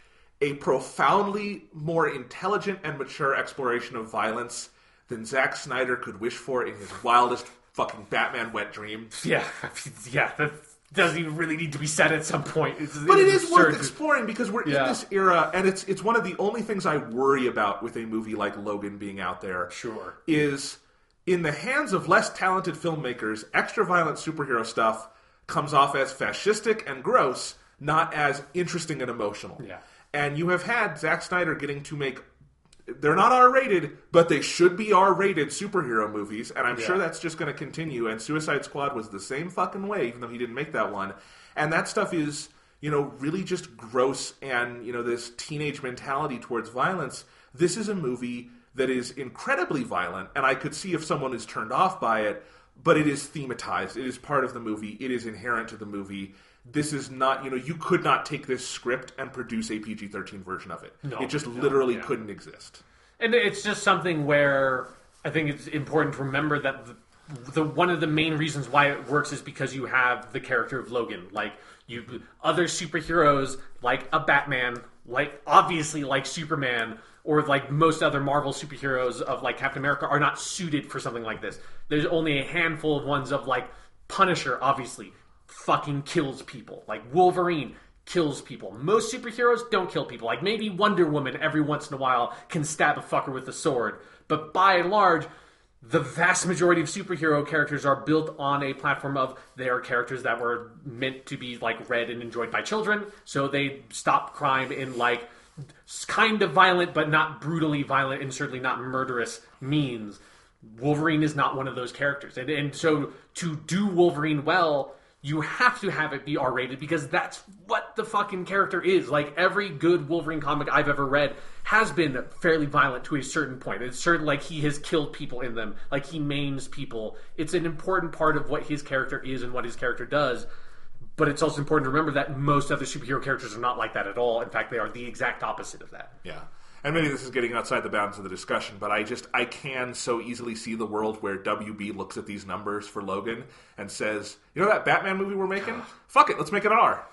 a profoundly more intelligent and mature exploration of violence than Zack Snyder could wish for in his wildest fucking Batman wet dream. yeah yeah that doesn't even really need to be said at some point it's, But it's is worth exploring because we're Yeah. in this era, and it's it's one of the only things I worry about with a movie like Logan being out there. Sure. is in the hands of less talented filmmakers, extra violent superhero stuff comes off as fascistic and gross, not as interesting and emotional. Yeah. And you have had Zack Snyder getting to make they're not R rated, but they should be R rated superhero movies, and I'm sure that's just going to continue. And Suicide Squad was the same fucking way, even though he didn't make that one. And that stuff is, you know, really just gross and, you know, this teenage mentality towards violence. This is a movie that is incredibly violent, and I could see if someone is turned off by it, but it is thematized. It is part of the movie, it is inherent to the movie. This is not, you know, you could not take this script and produce a PG 13 version of it. No, it just no, literally yeah. couldn't exist. And it's just something where I think it's important to remember that the, the one of the main reasons why it works is because you have the character of Logan. Like you, other superheroes like a Batman, like obviously like Superman, or like most other Marvel superheroes of like Captain America are not suited for something like this. There's only a handful of ones of like Punisher, obviously, fucking kills people. Like Wolverine kills people. Most superheroes don't kill people. Like maybe Wonder Woman every once in a while can stab a fucker with a sword. But by and large, the vast majority of superhero characters are built on a platform of they are characters that were meant to be like read and enjoyed by children. So they stop crime in like kind of violent but not brutally violent and certainly not murderous means. Wolverine is not one of those characters. And, and so to do Wolverine well, you have to have it be R rated because that's what the fucking character is. Like every good Wolverine comic I've ever read has been fairly violent to a certain point. It's certain like he has killed people in them, like he maims people. It's an important part of what his character is and what his character does. But it's also important to remember that most other superhero characters are not like that at all. In fact, they are the exact opposite of that. Yeah. And maybe this is getting outside the bounds of the discussion, but I just I can so easily see the world where WB looks at these numbers for Logan and says, "You know that Batman movie we're making? Fuck it, let's make it an R."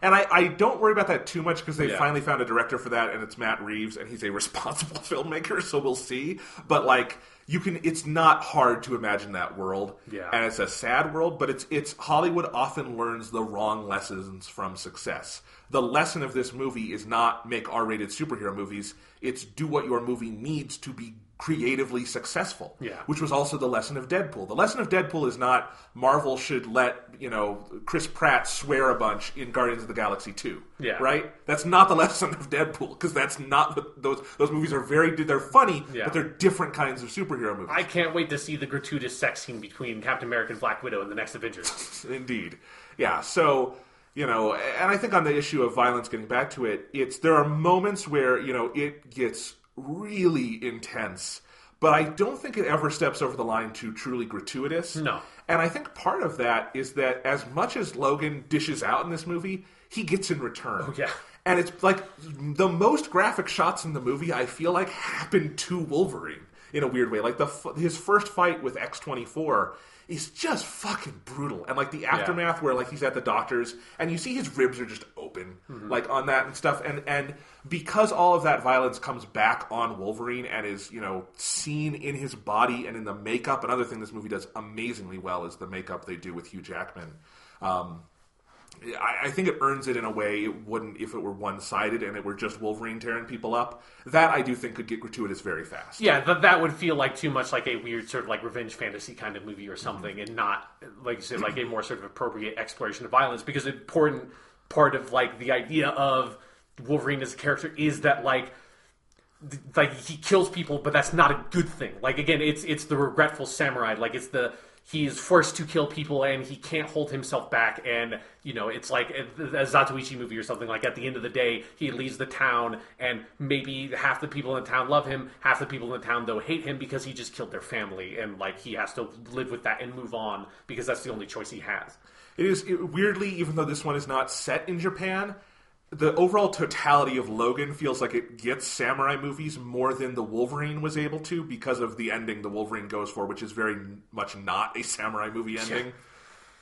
And I, I don't worry about that too much because they Yeah. finally found a director for that, and it's Matt Reeves, and he's a responsible filmmaker, so we'll see. But like, you can, it's not hard to imagine that world, Yeah. and it's a sad world. But it's it's Hollywood often learns the wrong lessons from success. The lesson of this movie is not make R-rated superhero movies; it's do what your movie needs to be creatively successful. Yeah. Which was also the lesson of Deadpool. The lesson of Deadpool is not Marvel should let, you know, Chris Pratt swear a bunch in Guardians of the Galaxy 2. Yeah. Right? That's not the lesson of Deadpool because that's not what those those movies are very they're funny, Yeah. but they're different kinds of superhero movies. I can't wait to see the gratuitous sex scene between Captain America and Black Widow in the next Avengers. Indeed. Yeah. So, you know, and I think on the issue of violence, getting back to it, it's there are moments where, you know, it gets really intense, but I don't think it ever steps over the line to truly gratuitous. No. And I think part of that is that as much as Logan dishes out in this movie, he gets in return. Oh, yeah. And it's like the most graphic shots in the movie, I feel like, happen to Wolverine in a weird way. Like the his first fight with X twenty four is just fucking brutal, and like the aftermath where like he's at the doctor's and you see his ribs are just open, like on that and stuff, and and because all of that violence comes back on Wolverine and is you know seen in his body and in the makeup. Another thing this movie does amazingly well is the makeup they do with Hugh Jackman. Um, I, I think it earns it in a way it wouldn't if it were one sided and it were just Wolverine tearing people up. That I do think could get gratuitous very fast. Yeah, that that would feel like too much like a weird sort of like revenge fantasy kind of movie or mm-hmm. something, and not like you said, like a more sort of appropriate exploration of violence. Because an important part of like the idea of Wolverine as a character is that like like he kills people, but that's not a good thing. Like again, it's it's the regretful samurai. Like it's the he is forced to kill people and he can't hold himself back. And you know, it's like a, a Zatoichi movie or something. Like at the end of the day, he leaves the town, and maybe half the people in the town love him, half the people in the town though hate him because he just killed their family, and like he has to live with that and move on because that's the only choice he has. It is it, weirdly, even though this one is not set in Japan, the overall totality of Logan feels like it gets samurai movies more than the Wolverine was able to because of the ending the Wolverine goes for, which is very much not a samurai movie ending.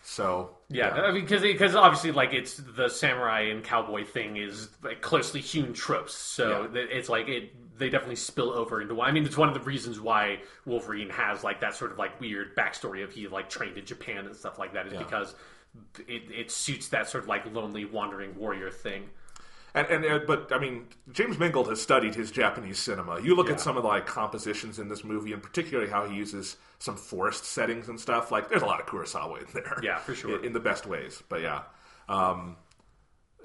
So Yeah, I mean, because because obviously, like it's the samurai and cowboy thing is like closely hewn tropes, so Yeah. it's like it. They definitely spill over into. I mean, it's one of the reasons why Wolverine has like that sort of like weird backstory of he like trained in Japan and stuff like that is because it, it suits that sort of like lonely wandering warrior thing. And, and uh, but I mean, James Mangold has studied his Japanese cinema. You look Yeah. at some of the like compositions in this movie, and particularly how he uses some forest settings and stuff. Like, there's a lot of Kurosawa in there. Yeah, for sure. in, in the best ways. But yeah, um,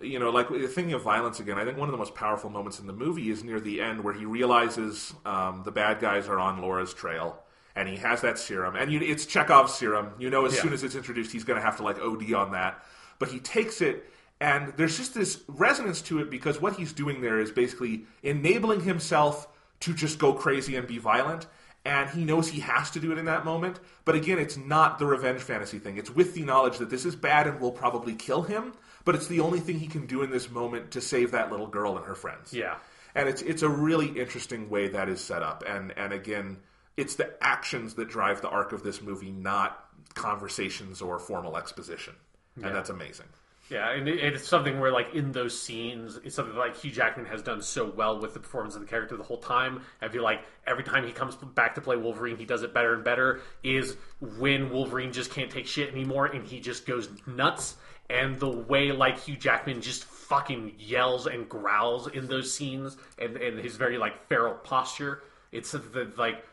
you know, like thinking of violence again. I think one of the most powerful moments in the movie is near the end where he realizes um, the bad guys are on Laura's trail. And he has that serum, and you, it's Chekhov's serum. You know, as Yeah. soon as it's introduced, he's going to have to like OD on that. But he takes it, and there's just this resonance to it because what he's doing there is basically enabling himself to just go crazy and be violent. And he knows he has to do it in that moment. But again, it's not the revenge fantasy thing. It's with the knowledge that this is bad and will probably kill him. But it's the only thing he can do in this moment to save that little girl and her friends. Yeah. And it's it's a really interesting way that is set up. And and again, it's the actions that drive the arc of this movie, not conversations or formal exposition. And that's amazing. Yeah, and it's something where, like, in those scenes, it's something that, like Hugh Jackman has done so well with the performance of the character the whole time. I feel like every time he comes back to play Wolverine, he does it better and better. Is when Wolverine just can't take shit anymore and he just goes nuts. And the way, like, Hugh Jackman just fucking yells and growls in those scenes, and, and his very like feral posture, it's the like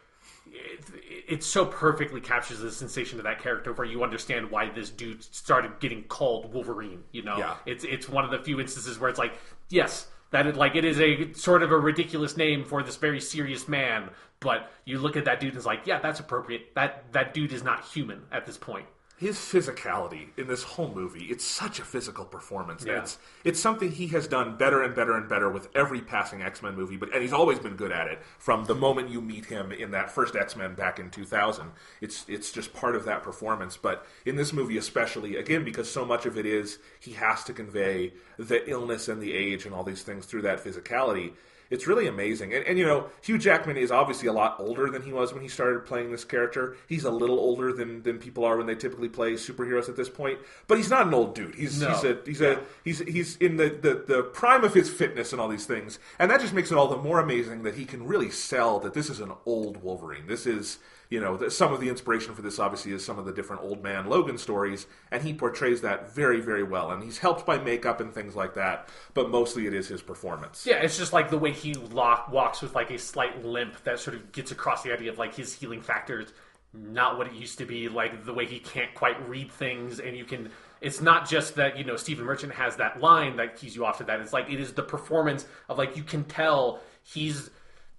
it, it so perfectly captures the sensation of that character where you understand why this dude started getting called Wolverine. You know, Yeah. it's it's one of the few instances where it's like, yes, that it, like it is a sort of a ridiculous name for this very serious man, but you look at that dude and it's like, yeah, that's appropriate. That that dude is not human at this point. His physicality in this whole movie. It's such a physical performance. Yeah. it's it's something he has done better and better and better with every passing X Men movie. But and he's always been good at it from the moment you meet him in that first X Men back in 2000. It's it's just part of that performance. But in this movie especially, again because so much of it is he has to convey the illness and the age and all these things through that physicality. It's really amazing. And, and, you know, Hugh Jackman is obviously a lot older than he was when he started playing this character. He's a little older than, than people are when they typically play superheroes at this point. But he's not an old dude. He's No. he's a he's a he's he's in the, the, the prime of his fitness and all these things. And that just makes it all the more amazing that he can really sell that this is an old Wolverine. This is you know, some of the inspiration for this obviously is some of the different old man Logan stories, and he portrays that very, very well. And he's helped by makeup and things like that, but mostly it is his performance. Yeah, it's just like the way he lock, walks with like a slight limp that sort of gets across the idea of like his healing factor is not what it used to be. Like the way he can't quite read things, and you can. It's not just that you know Stephen Merchant has that line that keys you off to that. It's like it is the performance of like you can tell he's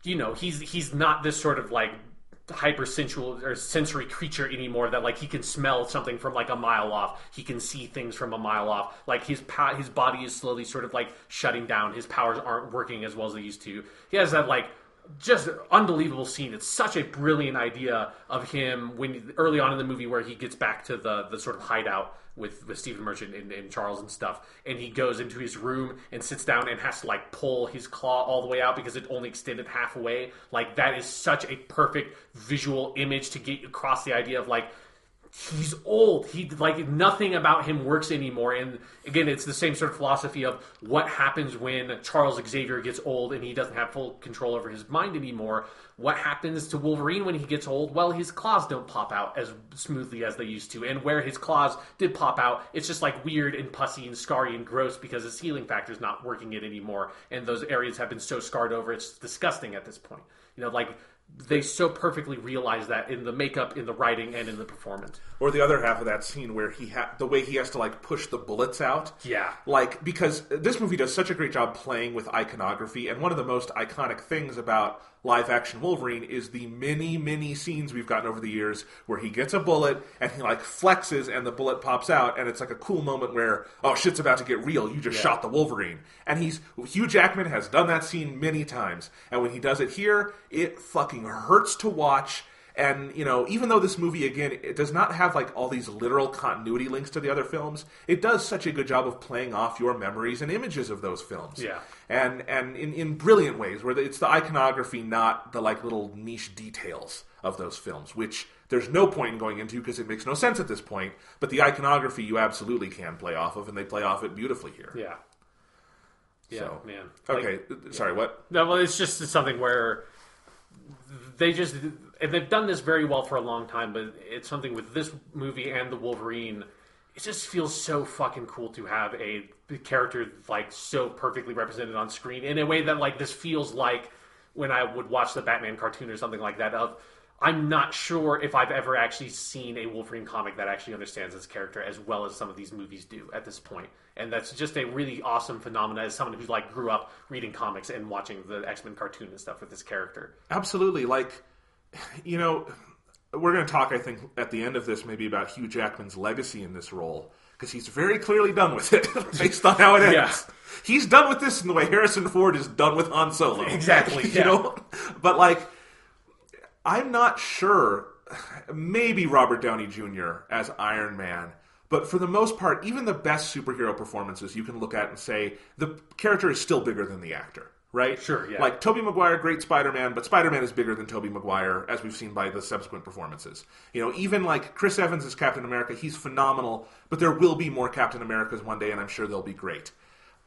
you know he's he's not this sort of like hyper sensual or sensory creature anymore that like he can smell something from like a mile off. He can see things from a mile off. Like his pow- his body is slowly sort of like shutting down. His powers aren't working as well as they used to. He has that like just unbelievable scene it's such a brilliant idea of him when early on in the movie where he gets back to the the sort of hideout with, with Stephen Merchant and, and Charles and stuff, and he goes into his room and sits down and has to like pull his claw all the way out because it only extended half away. Like that is such a perfect visual image to get across the idea of like he's old. He like nothing about him works anymore. And again, it's the same sort of philosophy of what happens when Charles Xavier gets old and he doesn't have full control over his mind anymore. What happens to Wolverine when he gets old? Well, his claws don't pop out as smoothly as they used to. And where his claws did pop out, it's just like weird and pussy and scarry and gross because his healing factor is not working it anymore. And those areas have been so scarred over, it's disgusting at this point. You know, like they so perfectly realize that in the makeup, in the writing, and in the performance. Or the other half of that scene where he ha- the way he has to like push the bullets out. Yeah. Like because this movie does such a great job playing with iconography, and one of the most iconic things about live action Wolverine is the many, many scenes we've gotten over the years where he gets a bullet and he like flexes and the bullet pops out, and it's like a cool moment where oh shit's about to get real. You just shot the Wolverine, and he's Hugh Jackman has done that scene many times, and when he does it here, it fucking hurts to watch. And you know, even though this movie again it does not have like all these literal continuity links to the other films, it does such a good job of playing off your memories and images of those films. Yeah. and and in, in brilliant ways where it's the iconography, not the like little niche details of those films, which there's no point in going into because it makes no sense at this point. But the iconography you absolutely can play off of, and they play off it beautifully here. Yeah. Yeah, So- man. Like, Okay, uh, sorry, what? No, well, it's just something where they just and they've done this very well for a long time, but it's something with this movie and the Wolverine. It just feels so fucking cool to have a character like so perfectly represented on screen in a way that like this feels like when I would watch the Batman cartoon or something like that. Of I'm not sure if I've ever actually seen a Wolverine comic that actually understands this character as well as some of these movies do at this point. And that's just a really awesome phenomenon as someone who like grew up reading comics and watching the X Men cartoon and stuff with this character. Absolutely. Like, you know, we're going to talk, I think, at the end of this, maybe about Hugh Jackman's legacy in this role because he's very clearly done with it based on how it ends. Yeah. He's done with this in the way Harrison Ford is done with Han Solo. Exactly, you yeah. know, but like, I'm not sure. Maybe Robert Downey Jr. as Iron Man. But for the most part, even the best superhero performances you can look at and say the character is still bigger than the actor, right? Sure, yeah. Like Tobey Maguire, great Spider-Man, but Spider-Man is bigger than Tobey Maguire, as we've seen by the subsequent performances. You know, even like Chris Evans as Captain America, he's phenomenal, but there will be more Captain Americas one day, and I'm sure they'll be great.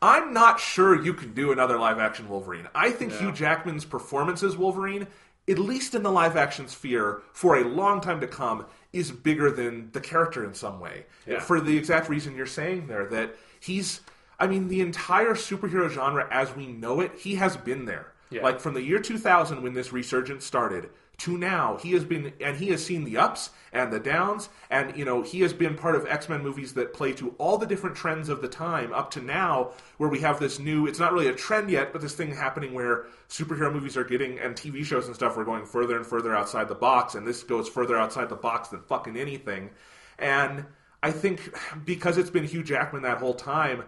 I'm not sure you can do another live-action Wolverine. I think Hugh Jackman's performance as Wolverine, at least in the live-action sphere, for a long time to come, is bigger than the character in some way. Yeah. For the exact reason you're saying there, that he's I mean, the entire superhero genre as we know it, he has been there. Yeah. Like from the year 2000 when this resurgence started to now, he has been, and he has seen the ups and the downs, and you know, he has been part of X Men movies that play to all the different trends of the time up to now, where we have this new. It's not really a trend yet, but this thing happening where superhero movies are getting and TV shows and stuff are going further and further outside the box, and this goes further outside the box than fucking anything. And I think because it's been Hugh Jackman that whole time,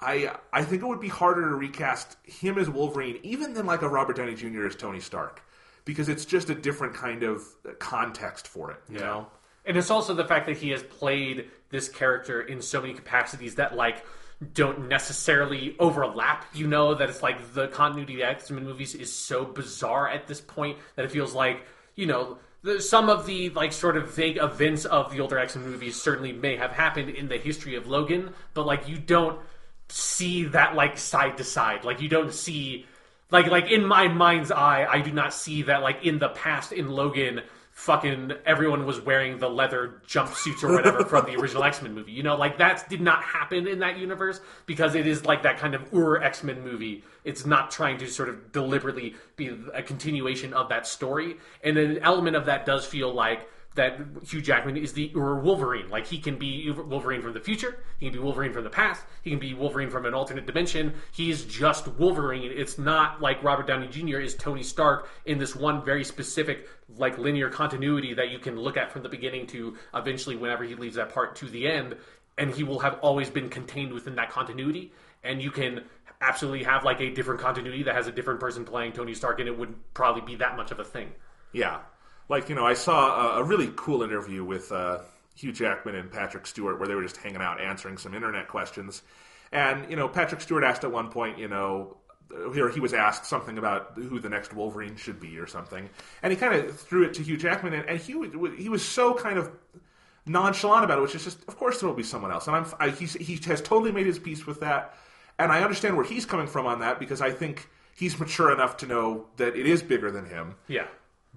I I think it would be harder to recast him as Wolverine even than like a Robert Downey Jr. as Tony Stark because it's just a different kind of context for it, you know. And it's also the fact that he has played this character in so many capacities that like don't necessarily overlap. You know that it's like the continuity of the X Men movies is so bizarre at this point that it feels like you know the, some of the like sort of vague events of the older X Men movies certainly may have happened in the history of Logan, but like you don't see that like side to side. Like you don't see like like in my mind's eye, I do not see that like in the past in Logan fucking everyone was wearing the leather jumpsuits or whatever from the original X-Men movie. You know, like that did not happen in that universe because it is like that kind of ur X-Men movie. It's not trying to sort of deliberately be a continuation of that story. And an element of that does feel like that Hugh Jackman is the Ur Wolverine. Like he can be Wolverine from the future, he can be Wolverine from the past, he can be Wolverine from an alternate dimension. He's just Wolverine. It's not like Robert Downey Jr. is Tony Stark in this one very specific like linear continuity that you can look at from the beginning to eventually whenever he leaves that part to the end, and he will have always been contained within that continuity. And you can absolutely have like a different continuity that has a different person playing Tony Stark, and it wouldn't probably be that much of a thing. Yeah, like you know, I saw a, a really cool interview with uh, Hugh Jackman and Patrick Stewart where they were just hanging out answering some internet questions, and you know, Patrick Stewart asked at one point, you know. Here he was asked something about who the next Wolverine should be or something, and he kind of threw it to Hugh Jackman, and, and Hugh he was so kind of nonchalant about it, which is just, of course, there will be someone else, and I'm I, he has totally made his peace with that, and I understand where he's coming from on that because I think he's mature enough to know that it is bigger than him. Yeah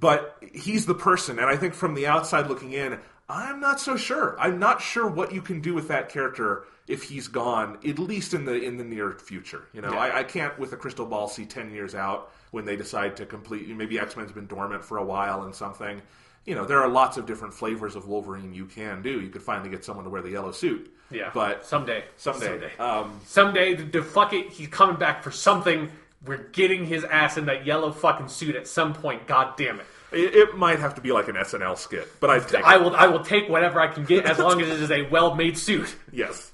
but he's the person. And i think from the outside looking in i'm not so sure. I'm not sure what you can do with that character if he's gone at least in the in the near future you know? Yeah. I, I, can't with a crystal ball see 10 years out when they decide to complete maybe x-men's been dormant for a while and something. You know there are lots of different flavors of wolverine you can do. You could finally get someone to wear the yellow suit. Yeah. But someday. someday. Someday, um, someday the, the fuck it he's coming back for something we're getting his ass in that yellow fucking suit at some point. God damn it! It, it might have to be like an SNL skit, but I take. I it. will. I will take whatever I can get as long as it is a well-made suit. Yes.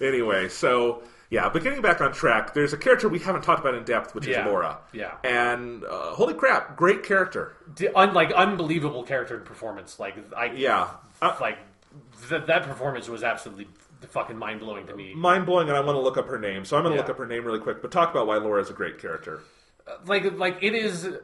Anyway, so yeah, but getting back on track, there's a character we haven't talked about in depth, which Yeah. is Laura. Yeah. And uh, holy crap, great character. D- un- like unbelievable character and performance. Like I. Yeah. Uh, Like th- that performance was absolutely fucking mind blowing to me. Mind blowing, and I want to look up her name, so I'm going to Yeah. look up her name really quick. But talk about why Laura is a great character. Uh, like like it is uh,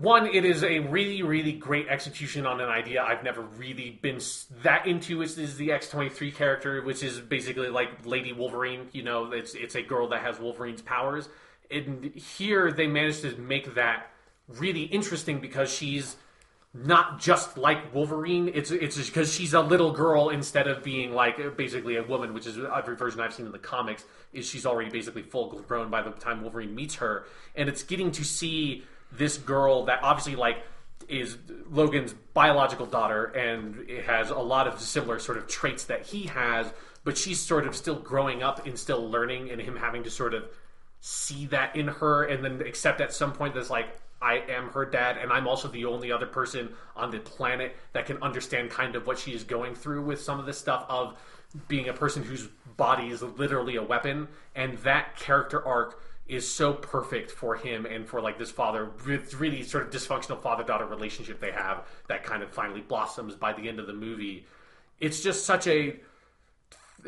one it is a really really great execution on an idea i've never really been that into is, is the x23 character which is basically like lady wolverine you know it's it's a girl that has wolverine's powers and here they managed to make that really interesting because she's not just like Wolverine. It's it's because she's a little girl instead of being like uh, basically a woman, which is every version I've seen in the comics. Is she's already basically full grown by the time Wolverine meets her, and it's getting to see this girl that obviously like is Logan's biological daughter, and it has a lot of similar sort of traits that he has, but she's sort of still growing up and still learning, and him having to sort of see that in her and then accept at some point that's like I am her dad and I'm also the only other person on the planet that can understand kind of what she is going through with some of this stuff of being a person whose body is literally a weapon. And that character arc is so perfect for him and for like this father with really sort of dysfunctional father daughter relationship they have that kind of finally blossoms by the end of the movie. It's just such a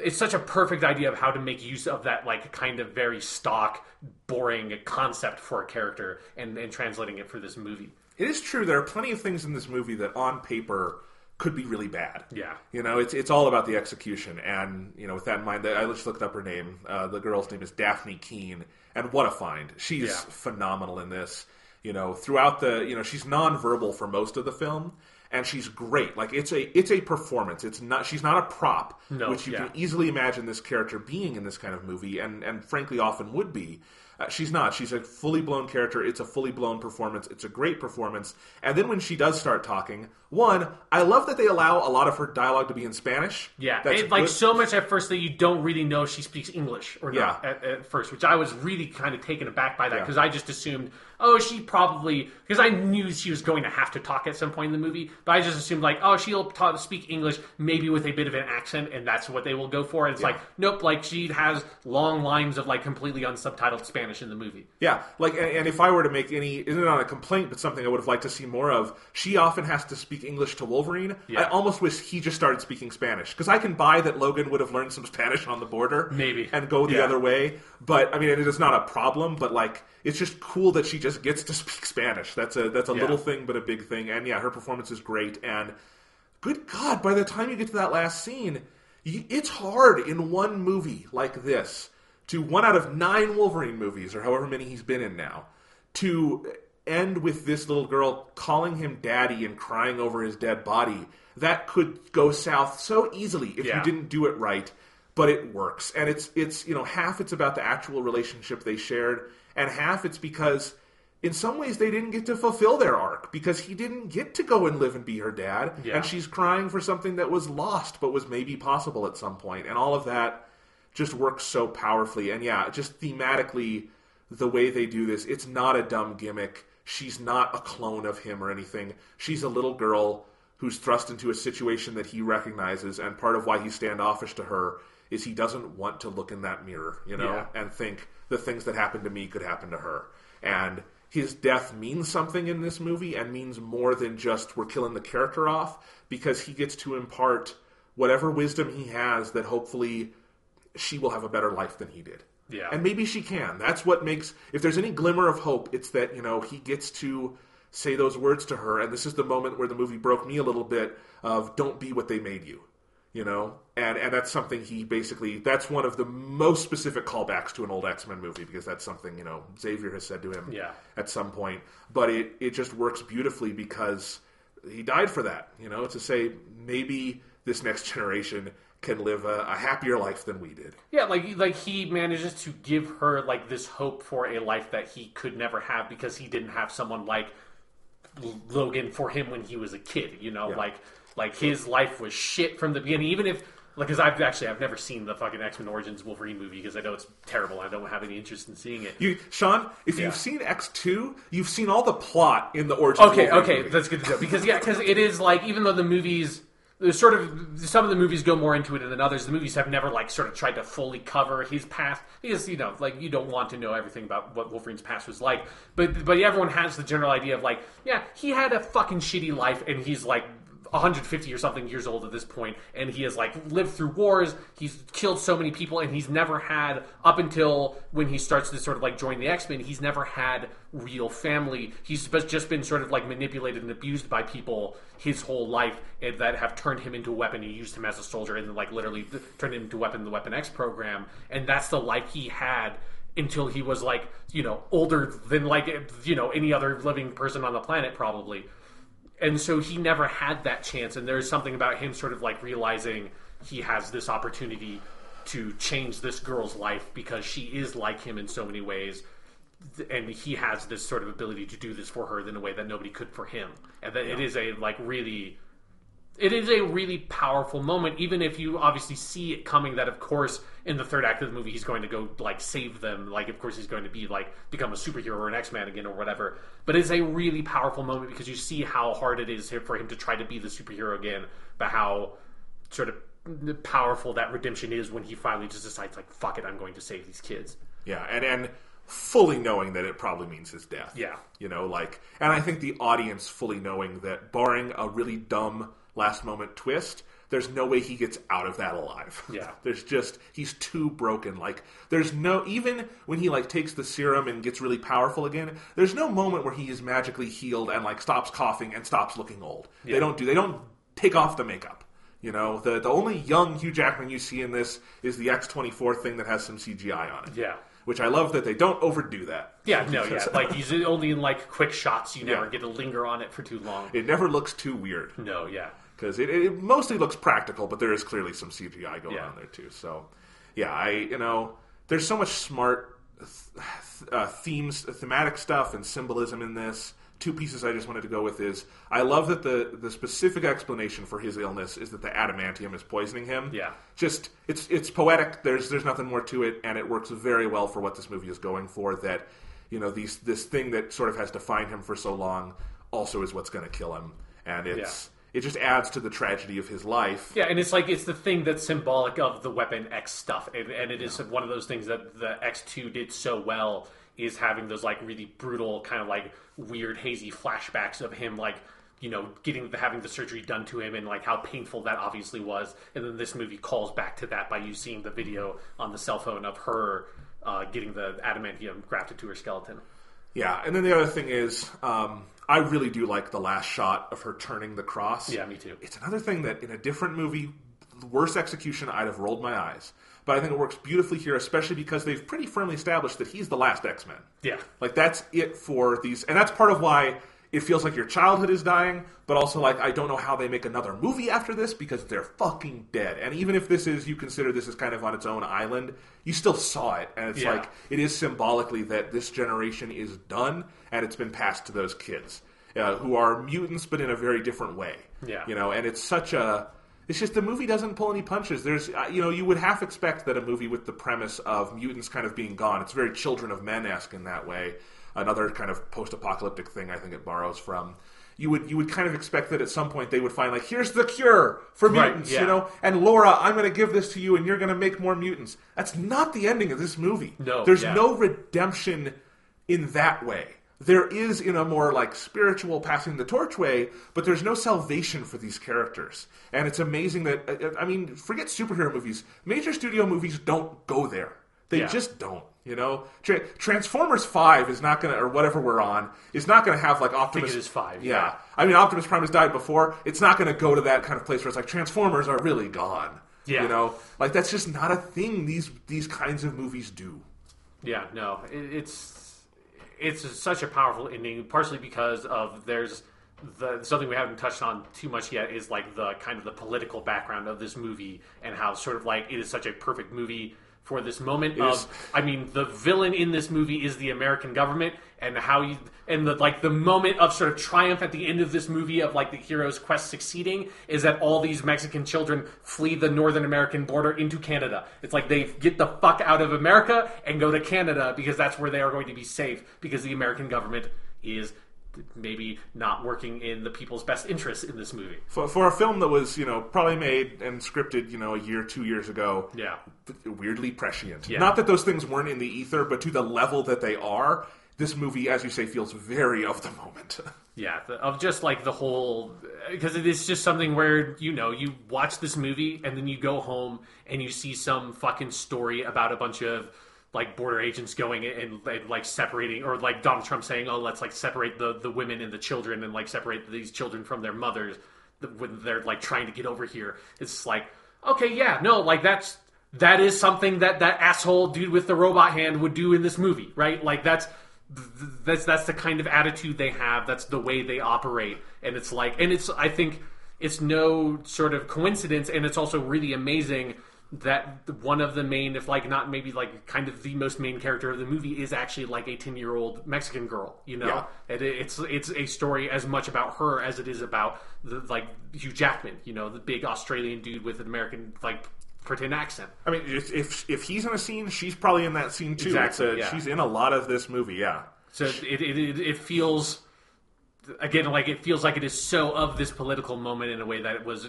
it's such a perfect idea of how to make use of that like kind of very stock boring concept for a character and, and translating it for this movie It is true. There are plenty of things in this movie that, on paper, could be really bad. Yeah. You know, it's it's all about the execution, and you know, with that in mind, I just looked up her name. Uh, the girl's name is Dafne Keen, and what a find! She's Yeah. phenomenal in this. You know, throughout the, you know, she's nonverbal for most of the film, and she's great. Like it's a it's a performance. It's not she's not a prop, No, which you yeah. can easily imagine this character being in this kind of movie, and and frankly often would be. Uh, she's not. She's a fully blown character. It's a fully blown performance. It's a great performance. And then when she does start talking, one, I love that they allow a lot of her dialogue to be in Spanish. Yeah, That's it, like good. so much at first that you don't really know she speaks English or not Yeah. at, at first, which I was really kind of taken aback by that Yeah. because I just assumed, oh, she probably because I knew she was going to have to talk at some point in the movie, but I just assumed like, oh, she'll ta speak English maybe with a bit of an accent, and that's what they will go for. And it's like, nope, like she has long lines of like completely unsubtitled Spanish in the movie. Yeah, like, and, and if I were to make any, isn't not a complaint, but something I would have liked to see more of, she often has to speak English to Wolverine. Yeah. I almost wish he just started speaking Spanish because I can buy that Logan would have learned some Spanish on the border, Maybe. and go the Yeah. other way. But I mean, it is not a problem. But like, it's just cool that she just gets to speak Spanish. That's a that's a Yeah. little thing, but a big thing. And yeah, her performance is great. And good God, by the time you get to that last scene, y- it's hard in one movie like this to one out of nine Wolverine movies, or however many he's been in now, to end with this little girl calling him daddy and crying over his dead body. That could go south so easily if Yeah. you didn't do it right, but it works. And it's it's you know half it's about the actual relationship they shared, and half it's because in some ways they didn't get to fulfill their arc because he didn't get to go and live and be her dad Yeah. and she's crying for something that was lost but was maybe possible at some point and all of that just works so powerfully and yeah just thematically the way they do this it's not a dumb gimmick she's not a clone of him or anything she's a little girl who's thrust into a situation that he recognizes and part of why he's standoffish to her is he doesn't want to look in that mirror you know Yeah. and think the things that happened to me could happen to her. And his death means something in this movie and means more than just we're killing the character off because he gets to impart whatever wisdom he has that hopefully she will have a better life than he did. Yeah. And maybe she can. That's what makes if there's any glimmer of hope, it's that, you know, he gets to say those words to her and this is the moment where the movie broke me a little bit of don't be what they made you you know and and that's something he basically that's one of the most specific callbacks to an old x-men movie because that's something you know xavier has said to him Yeah. at some point but it it just works beautifully because he died for that you know to say maybe this next generation can live a, a happier life than we did Yeah, like like he manages to give her like this hope for a life that he could never have because he didn't have someone like Logan for him when he was a kid. You know, Yeah. like like his life was shit from the beginning. Even if like, because I've actually I've never seen the fucking X Men Origins Wolverine movie because I know it's terrible. I don't have any interest in seeing it. you sean if Yeah. you've seen x2 you've seen all the plot in the origin Okay, okay, that's good to know because yeah, because it is like even though the movies. There's sort of some of the movies go more into it than others. The movies have never like sort of tried to fully cover his past because you know like you don't want to know everything about what Wolverine's past was like. But but everyone has the general idea of like yeah he had a fucking shitty life and he's like 150 or something years old at this point, and he has like lived through wars. He's killed so many people, and he's never had up until when he starts to sort of like join the X Men. He's never had real family. He's just been sort of like manipulated and abused by people his whole life and that have turned him into a weapon and used him as a soldier, and like literally turned him into a weapon in the Weapon X program. And that's the life he had until he was like you know older than like you know any other living person on the planet probably and so he never had that chance. And there's something about him sort of like realizing he has this opportunity to change this girl's life because she is like him in so many ways. And he has this sort of ability to do this for her in a way that nobody could for him. And that it is a like really it is a really powerful moment even if you obviously see it coming that of course in the third act of the movie he's going to go like save them like of course he's going to be like become a superhero or an x-man again or whatever but it's a really powerful moment because you see how hard it is for him to try to be the superhero again but how sort of powerful that redemption is when he finally just decides like fuck it i'm going to save these kids Yeah, and and fully knowing that it probably means his death. Yeah. you know, like, and I think the audience fully knowing that, barring a really dumb last moment twist, there's no way he gets out of that alive. Yeah. there's just he's too broken. Like, there's no even when he like takes the serum and gets really powerful again. There's no moment where he is magically healed and like stops coughing and stops looking old. They don't do. They don't take off the makeup. You know, the the only young Hugh Jackman you see in this is the X twenty four thing that has some CGI on it Yeah. which I love that they don't overdo that. yeah no yeah like he's only in like quick shots you never Yeah. get to linger on it for too long It never looks too weird no yeah because it, it mostly looks practical, but there is clearly some CGI going Yeah. on there too. So, yeah, I you know, there's so much smart uh, themes, thematic stuff, and symbolism in this. Two pieces I just wanted to go with is I love that the the specific explanation for his illness is that the adamantium is poisoning him. Yeah. just it's it's poetic. There's there's nothing more to it, and it works very well for what this movie is going for. That you know these this thing that sort of has defined him for so long also is what's going to kill him, and it's it just adds to the tragedy of his life. Yeah, and it's like it's the thing that's symbolic of the Weapon X stuff, and, and it is one of those things that the X two did so well is having those like really brutal kind of like weird hazy flashbacks of him like you know getting the, having the surgery done to him and like how painful that obviously was, and then this movie calls back to that by you seeing the video on the cell phone of her uh, getting the adamantium grafted to her skeleton. Yeah, and then the other thing is, um, I really do like the last shot of her turning the cross. Yeah, me too. It's another thing that in a different movie, worse execution, I'd have rolled my eyes. But I think it works beautifully here, especially because they've pretty firmly established that he's the last X Men. Yeah. Like that's it for these, and that's part of why it feels like your childhood is dying, but also like I don't know how they make another movie after this because they're fucking dead. And even if this is you consider this is kind of on its own island, you still saw it, and it's Yeah. like it is symbolically that this generation is done and it's been passed to those kids uh, who are mutants, but in a very different way. Yeah. you know, and it's such a. It's just the movie doesn't pull any punches. There's, uh, you know, you would half expect that a movie with the premise of mutants kind of being gone. It's very Children of Men esque in that way. Another kind of post-apocalyptic thing I think it borrows from. You would you would kind of expect that at some point they would find like here's the cure for Right, mutants, yeah. you know, and Laura, I'm going to give this to you, and you're going to make more mutants. That's not the ending of this movie. No, there's yeah. no redemption in that way. There is in a more like spiritual passing the torch way, but there's no salvation for these characters. And it's amazing that I mean, forget superhero movies. Major studio movies don't go there. They Yeah. just don't. You know, Tra- Transformers Five is not gonna, or whatever we're on, is not gonna have like Optimus. it is five, Yeah. yeah. I mean, Optimus Prime has died before. It's not gonna go to that kind of place where it's like Transformers are really gone. Yeah. You know, like that's just not a thing. These these kinds of movies do. Yeah, no, it, it's it's such a powerful ending, partially because of there's the something we haven't touched on too much yet is like the kind of the political background of this movie and how sort of like it is such a perfect movie for this moment of I mean the villain in this movie is the American government and how you and the like the moment of sort of triumph at the end of this movie of like the hero's quest succeeding is that all these Mexican children flee the Northern American border into Canada. It's like they get the fuck out of America and go to Canada because that's where they are going to be safe because the American government is maybe not working in the people's best interests in this movie. For, for a film that was, you know, probably made and scripted, you know, a year, two years ago, Yeah. weirdly prescient. Yeah. Not that those things weren't in the ether, but to the level that they are, this movie, as you say, feels very of the moment. Yeah, the, of just like the whole because it is just something where you know you watch this movie and then you go home and you see some fucking story about a bunch of like border agents going and, and like separating or like Donald Trump saying, "Oh, let's like separate the the women and the children and like separate these children from their mothers when they're like trying to get over here." It's like, okay, yeah, no, like that's that is something that that asshole dude with the robot hand would do in this movie, right? Like that's that's that's the kind of attitude they have. That's the way they operate, and it's like, and it's I think it's no sort of coincidence, and it's also really amazing that one of the main, if like not maybe like kind of the most main character of the movie is actually like a ten year old Mexican girl, you know, Yeah. and it, it's it's a story as much about her as it is about the like Hugh Jackman, you know, the big Australian dude with an American like pretend accent. I mean, if, if if he's in a scene, she's probably in that scene too. Exactly, a- yeah. She's in a lot of this movie. Yeah. So it, it, it, it feels again like it feels like it is so of this political moment in a way that it was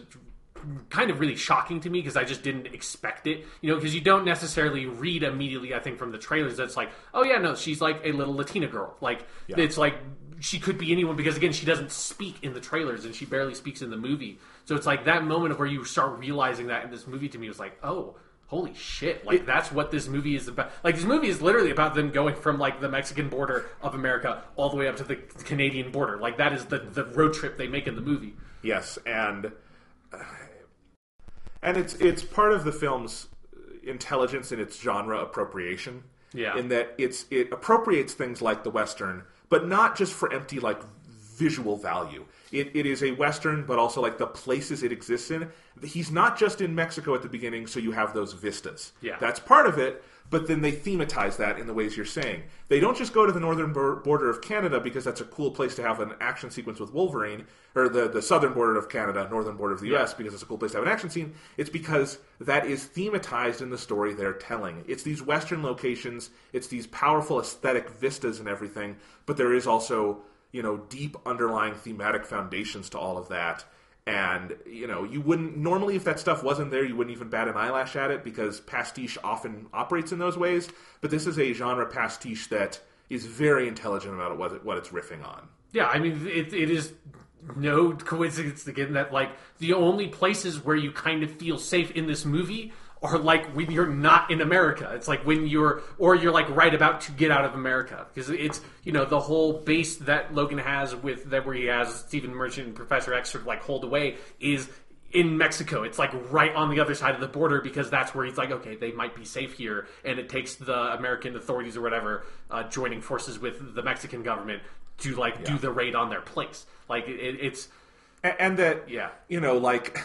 kind of really shocking to me because I just didn't expect it. You know, because you don't necessarily read immediately. I think from the trailers that's like, oh yeah, no, she's like a little Latina girl. Like it's like she could be anyone because again she doesn't speak in the trailers and she barely speaks in the movie. So it's like that moment of where you start realizing that in this movie to me was like, oh. Holy shit! Like that's what this movie is about. Like this movie is literally about them going from like the Mexican border of America all the way up to the Canadian border. Like that is the the road trip they make in the movie. Yes, and uh, and it's it's part of the film's intelligence in its genre appropriation. Yeah. In that it's it appropriates things like the western, but not just for empty like visual value. It, it is a western, but also like the places it exists in. He's not just in Mexico at the beginning, so you have those vistas. Yeah. that's part of it. But then they thematize that in the ways you're saying. They don't just go to the northern border of Canada because that's a cool place to have an action sequence with Wolverine, or the, the southern border of Canada, northern border of the US, because it's a cool place to have an action scene. It's because that is thematized in the story they're telling. It's these western locations, it's these powerful aesthetic vistas and everything, but there is also, you know, deep underlying thematic foundations to all of that. And you know, you wouldn't normally if that stuff wasn't there, you wouldn't even bat an eyelash at it because pastiche often operates in those ways. But this is a genre pastiche that is very intelligent about what, what it's riffing on. Yeah, I mean, it, it is no coincidence again that like the only places where you kind of feel safe in this movie are like when you're not in America. It's like when you're or you're like right about to get out of America because it's you know the whole base that Logan has with that where he has Stephen Merchant and Professor X sort of like hold away is in Mexico. It's like right on the other side of the border because that's where he's like, okay, they might be safe here, and it takes the American authorities or whatever uh, joining forces with the Mexican government to like do the raid on their place. Like it, it's and, and that Yeah. you know like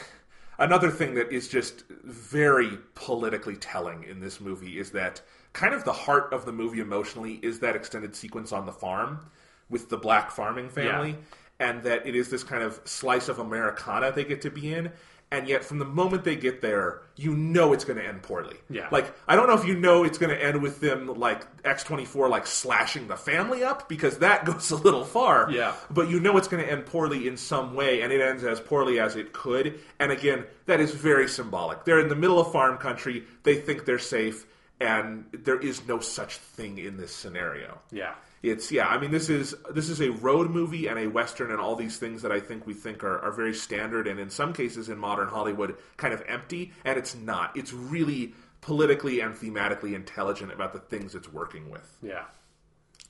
another thing that is just very politically telling in this movie is that kind of the heart of the movie emotionally is that extended sequence on the farm with the black farming family and that it is this kind of slice of americana they get to be in and yet from the moment they get there you know it's going to end poorly Yeah. like i don't know if you know it's going to end with them like x24 like slashing the family up because that goes a little far Yeah. but you know it's going to end poorly in some way, and it ends as poorly as it could. And again, that is very symbolic. They're in the middle of farm country, they think they're safe, and there is no such thing in this scenario. yeah. It's yeah, I mean this is this is a road movie and a western and all these things that I think we think are, are very standard and in some cases in modern Hollywood kind of empty, and it's not. It's really politically and thematically intelligent about the things it's working with. Yeah.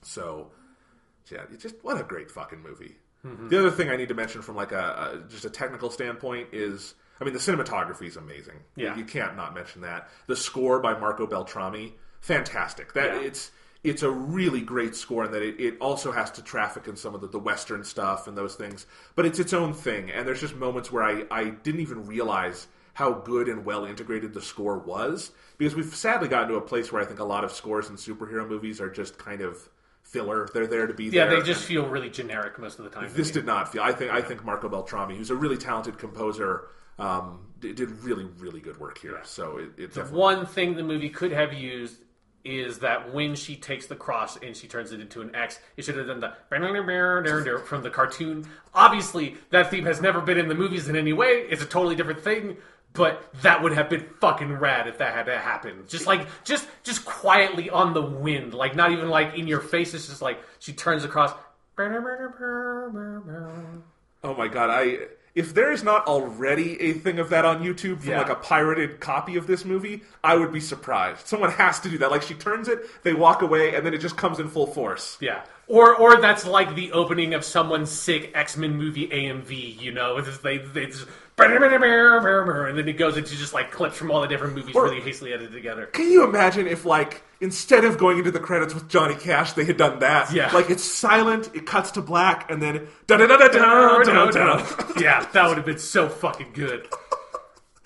So, yeah, it's just what a great fucking movie. Mm-hmm. The other thing I need to mention from like a, a just a technical standpoint is, I mean, the cinematography is amazing. Yeah. you can't not mention that. The score by Marco Beltrami, fantastic. That Yeah. it's it's a really great score, and that it, it also has to traffic in some of the, the Western stuff and those things. But it's its own thing, and there's just moments where I I didn't even realize how good and well integrated the score was because we've sadly gotten to a place where I think a lot of scores in superhero movies are just kind of filler. They're there to be Yeah, there. they just feel really generic most of the time. This did not feel. I think. I think Marco Beltrami, who's a really talented composer, um, did, really, really good work here. So it, it definitely. One thing the movie could have used is that when she takes the cross and she turns it into an X, it should have done the from the cartoon. Obviously, that theme has never been in the movies in any way. It's a totally different thing. But that would have been fucking rad if that had to happen. Just like, just, just quietly on the wind, like not even like in your face. It's just like she turns across. Oh my god! I if there is not already a thing of that on YouTube from Yeah. like a pirated copy of this movie, I would be surprised. Someone has to do that. Like she turns it, they walk away, and then it just comes in full force. Yeah. Or or that's like the opening of someone's sick X Men movie AMV, you know, it's they they just and then it goes into just like clips from all the different movies Or- really hastily edited together. Can you imagine if, like, instead of going into the credits with Johnny Cash, they had done that? Yeah. Like, it's silent, it cuts to black, and then da da da da da da da. yeah, that would have been so fucking good.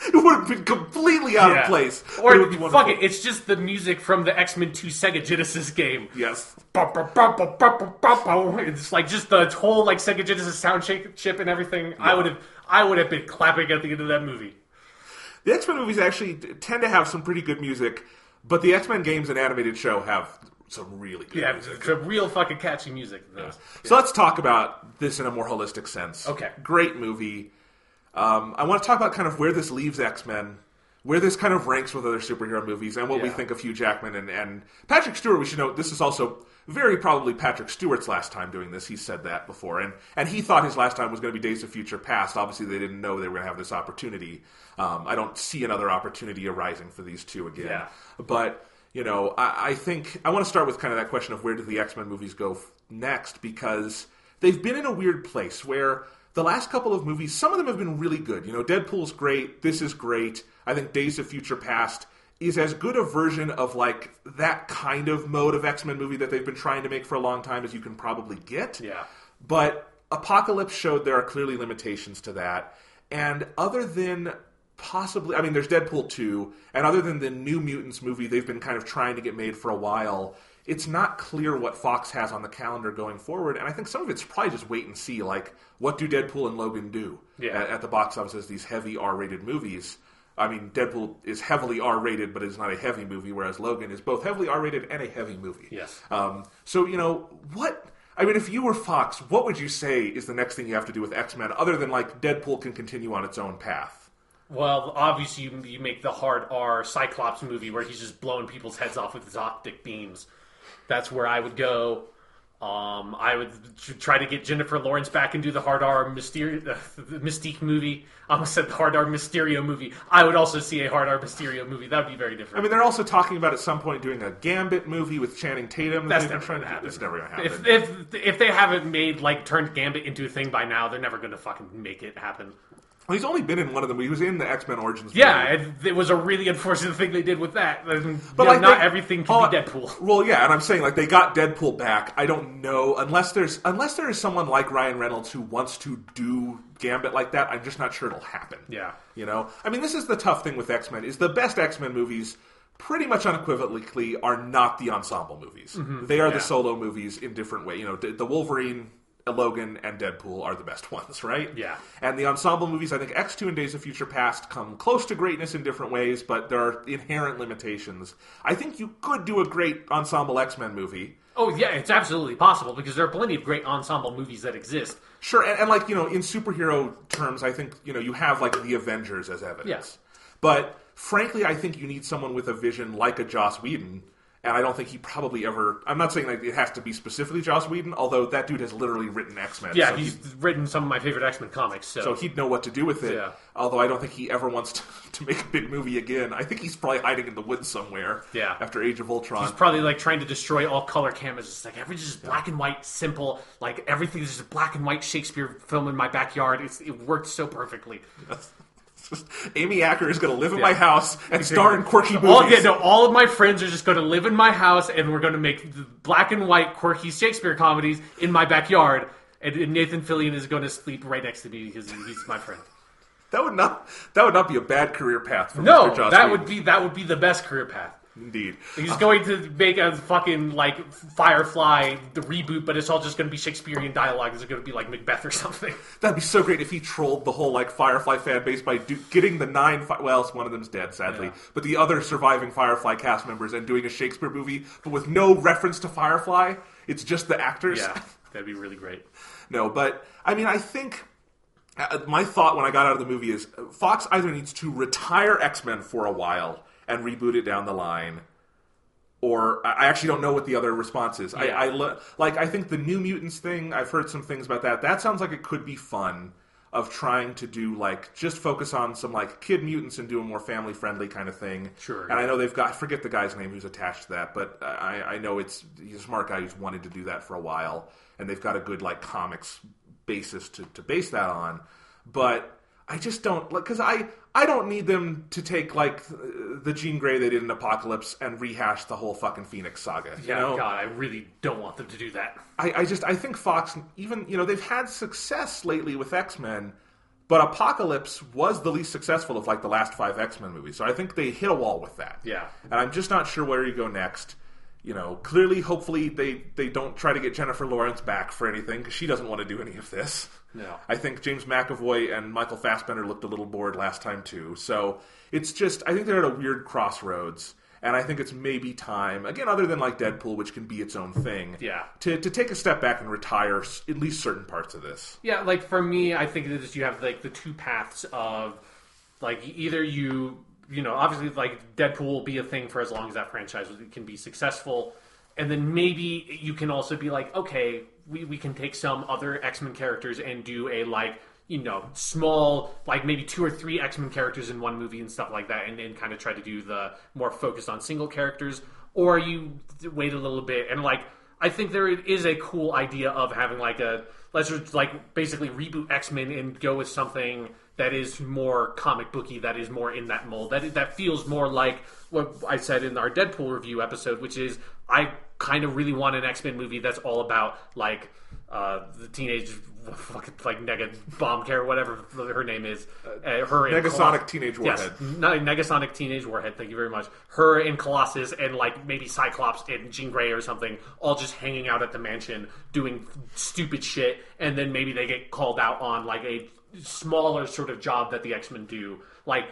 It would have been completely out Yeah. of place. Or it fuck it, it's just the music from the X Men Two Sega Genesis game. Yes. It's like just the whole like Sega Genesis sound chip chip and everything. I would have I would have been clapping at the end of that movie. The X Men movies actually tend to have some pretty good music, but the X Men games and animated show have some really good Yeah, music. a real fucking catchy music. in those. So let's talk about this in a more holistic sense. Okay. Great movie. Um, I want to talk about kind of where this leaves X Men, where this kind of ranks with other superhero movies, and what we think of Hugh Jackman and, and Patrick Stewart. We should note this is also very probably Patrick Stewart's last time doing this. He said that before, and and he thought his last time was going to be Days of Future Past. Obviously, they didn't know they were going to have this opportunity. Um, I don't see another opportunity arising for these two again. Yeah. But you know, I, I think I want to start with kind of that question of where do the X Men movies go f- next because they've been in a weird place where the last couple of movies, some of them have been really good. You know, Deadpool's great. This is great. I think Days of Future Past is as good a version of like that kind of mode of X Men movie that they've been trying to make for a long time as you can probably get. Yeah. But Apocalypse showed there are clearly limitations to that, and other than possibly, I mean, there's Deadpool two, and other than the New Mutants movie, they've been kind of trying to get made for a while. It's not clear what Fox has on the calendar going forward, and I think some of it's probably just wait and see. Like, what do Deadpool and Logan do Yeah. at, at the box office as these heavy R-rated movies? I mean, Deadpool is heavily R-rated, but it's not a heavy movie, whereas Logan is both heavily R-rated and a heavy movie. Yes. Um, so you know what? I mean, if you were Fox, what would you say is the next thing you have to do with X Men, other than like Deadpool can continue on its own path? Well, obviously, you, you make the hard R Cyclops movie where he's just blowing people's heads off with his optic beams. That's where I would go. Um, I would try to get Jennifer Lawrence back and do the hard R Mysterio, uh, the Mystique movie. I almost said the hard R Mysterio movie. I would also see a hard R Mysterio movie. That would be very different. I mean, they're also talking about at some point doing a Gambit movie with Channing Tatum. that That's never going to happen. It's never going to happen. If, if if they haven't made like turned Gambit into a thing by now, they're never going to fucking make it happen. Well, he's only been in one of them. He was in the X Men Origins. Yeah, movie. it, it was a really unfortunate thing they did with that. But you know, like not they- everything can all- be Deadpool. Well, yeah, and I'm saying like they got Deadpool back. I don't know unless there's unless there is someone like Ryan Reynolds who wants to do Gambit like that. I'm just not sure it'll happen. Yeah. you know. I mean, this is the tough thing with X Men is the best X Men movies. Pretty much unequivocally are not the ensemble movies. They are Mm-hmm. Yeah. the solo movies in different way. You know, the the Wolverine, Logan, and Deadpool are the best ones, right? Yeah. And the ensemble movies, I think X2 and Days of Future Past come close to greatness in different ways, but there are inherent limitations. I think you could do a great ensemble X Men movie. Oh yeah, it's absolutely possible because there are plenty of great ensemble movies that exist. Sure, and, and like, you know, in superhero terms, I think, you know, you have like the Avengers as evidence. Yes. But frankly, I think you need someone with a vision like a Joss Whedon. And I don't think he probably ever. I'm not saying like it has to be specifically Joss Whedon, although that dude has literally written X Men. Yeah, so he's he- written some of my favorite X Men comics. So, so he'd know what to do with it. Yeah. Although I don't think he ever wants to, to make a big movie again. I think he's probably hiding in the woods somewhere. Yeah. After Age of Ultron. he's probably like trying to destroy all color cameras. It's like everything's just black and white, simple. Like everything's just a black and white Shakespeare film in my backyard. It's, it worked so Amy Acker is going to live in Yeah. my house and star in quirky movies. All, yeah, no, all of my friends are just going to live in my house, and we're going to make the black and white, quirky Shakespeare comedies in my backyard. And, and Nathan Fillion is going to sleep right next to me because he's my friend. That would not. That would not be a bad career path for No, Mr. Joss that Whedon. would be that would be the best career path. Indeed. He's going to make a fucking like Firefly the reboot, but it's all just going to be Shakespearean dialogue. It's going to be like Macbeth or something. That'd be so great if he trolled the whole like Firefly fan base by do- getting the nine. Fi- well, one of them's dead, sadly, Yeah. but the other surviving Firefly cast members and doing a Shakespeare movie, but with no reference to Firefly. It's just the actors. Yeah, that'd be really great. No, but I mean, I think uh, my thought when I got out of the movie is uh, Fox either needs to retire X Men for a while and reboot it down the line, or I actually don't know what the other response is. Yeah. I, I like I think the New Mutants thing. I've heard some things about that. That sounds like it could be fun. Of trying to do like just focus on some like kid mutants and do a more family friendly kind of thing. Sure, And I know they've got I forget the guy's name who's attached to that, but I, I know it's he's a smart guy who's wanted to do that for a while, and they've got a good like comics basis to, to base that on. But I just don't like because I I don't need them to take like the Jean Grey they did in Apocalypse and rehash the whole fucking Phoenix saga. You Yeah, know? God, I really don't want them to do that. I, I just I think Fox even you know they've had success lately with X Men, but Apocalypse was the least successful of like the last five X Men movies. So I think they hit a wall with that. Yeah. and I'm just not sure where you go next. You know, clearly, hopefully they they don't try to get Jennifer Lawrence back for anything because she doesn't want to do any of this. No. I think James McAvoy and Michael Fassbender looked a little bored last time too. So it's just I think they're at a weird crossroads. And I think it's maybe time, again, other than like Deadpool, which can be its own thing, Yeah. to, to take a step back and retire at least certain parts of this. Yeah, like for me, I think that you have like the two paths of like either you, you know, obviously like Deadpool will be a thing for as long as that franchise can be successful, and then maybe you can also be like, okay, we we can take some other X Men characters and do a like. You know, small, like maybe two or three X Men characters in one movie and stuff like that, and then kind of try to do the more focused on single characters, or you wait a little bit and like I think there is a cool idea of having like a let's just like basically reboot X Men and go with something that is more comic booky, that is more in that mold, that that feels more like what I said in our Deadpool review episode, which is I kind of really want an X Men movie that's all about like uh, the teenage fucking like nega bomb care whatever her name is uh, her Negasonic Teenage yes, Warhead. no, Negasonic Teenage Warhead. Thank you very much. Her and Colossus and like maybe Cyclops and Jean Grey or something, all just hanging out at the mansion doing stupid shit, and then maybe they get called out on like a smaller sort of job that the X Men do. Like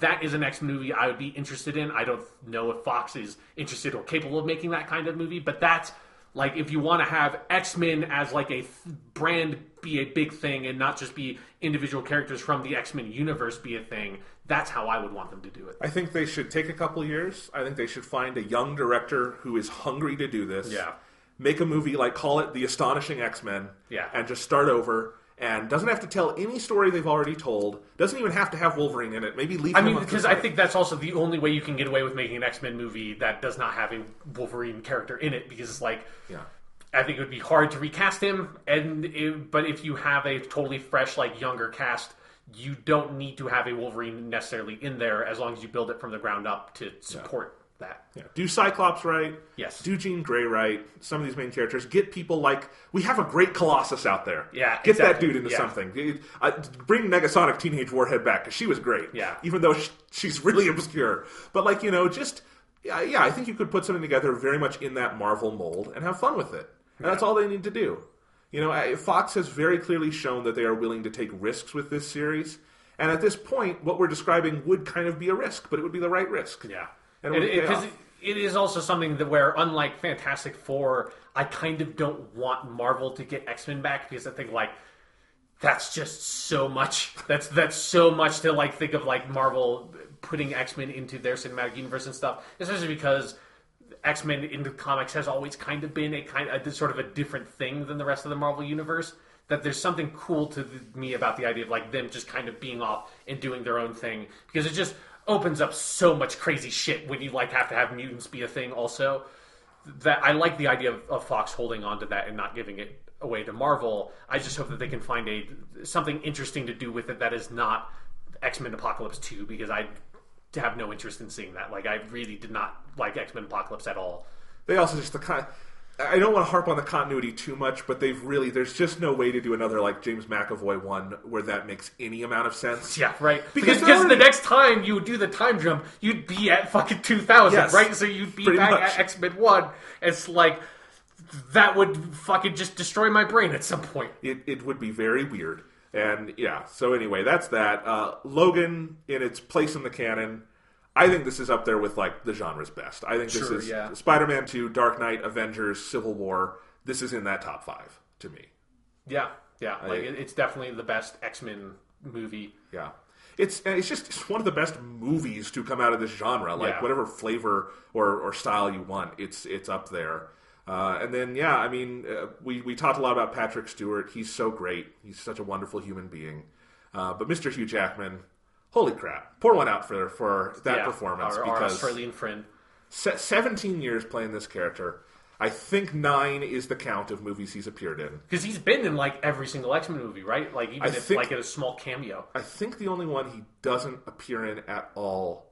that is an X movie I would be interested in. I don't know if Fox is interested or capable of making that kind of movie, but that's like if you want to have X Men as like a th- brand be a big thing and not just be individual characters from the X Men universe be a thing, that's how I would want them to do it. I think they should take a couple years. I think they should find a young director who is hungry to do this. Yeah. Make a movie like call it The Astonishing X Men. Yeah. And just start over. And doesn't have to tell any story they've already told. Doesn't even have to have Wolverine in it. Maybe leave. I mean, because I think that's also the only way you can get away with making an X Men movie that does not have a Wolverine character in it, because it's like, Yeah. I think it would be hard to recast him, and it, but if you have a totally fresh, like younger cast, you don't need to have a Wolverine necessarily in there as long as you build it from the ground up to support that. Yeah. Do Cyclops right. Yes. Do Jean Grey right. Some of these main characters. Get people like we have a great Colossus out there. Yeah, Get that dude into Yeah. something. Uh, bring Negasonic Teenage Warhead back because she was great. Yeah. Even though sh she's really obscure, but like you know, just yeah, yeah. I think you could put something together very much in that Marvel mold and have fun with it. And that's all they need to do. You know, Fox has very clearly shown that they are willing to take risks with this series. And at this point, what we're describing would kind of be a risk, but it would be the right risk. Yeah, And it pay because it is also something that where, unlike Fantastic Four, I kind of don't want Marvel to get X Men back because I think like that's just so much. That's that's so much to like think of like Marvel putting X Men into their cinematic universe and stuff, especially because. X Men in the comics has always kind of been a kind of a, sort of a different thing than the rest of the Marvel universe. That there's something cool to the, me about the idea of like them just kind of being off and doing their own thing because it just opens up so much crazy shit when you like have to have mutants be a thing. Also, that I like the idea of, of Fox holding on to that and not giving it away to Marvel. I just hope that they can find a something interesting to do with it that is not X Men Apocalypse two because I have no interest in seeing that. Like I really did not like X Men Apocalypse at all. they also just the con- I don't want to harp on the continuity too much, but they've really there's just no way to do another like James McAvoy one where that makes any amount of sense. Yeah, right. Because Because, already- the next time you would do the time jump, you'd be at fucking 2000, Yes, right? So you'd be back much. at X Men 1. It's like, that would fucking just destroy my brain at some point. It it would be very weird. And yeah, so anyway, that's that. Uh, Logan in its place in the canon. I think this is up there with like the genre's best. I think this Sure, is yeah. Spider-Man 2, Dark Knight, Avengers, Civil War. This is in that top 5 to me. Yeah, yeah. Like, it's definitely the best X Men movie. Yeah. It's it's just it's one of the best movies to come out of this genre. Like Yeah. whatever flavor or, or style you want, it's it's up there. Uh, and then yeah, I mean, uh, we we talked a lot about Patrick Stewart. He's so great. He's such a wonderful human being. Uh, but Mr. Hugh Jackman, holy crap, pour one out for for that yeah, performance Our, our because Australian friend. se- seventeen years playing this character. I think nine is the count of movies he's appeared in. Because he's been in like every single X Men movie, right? Like even I if think- like in a small cameo. I think the only one he doesn't appear in at all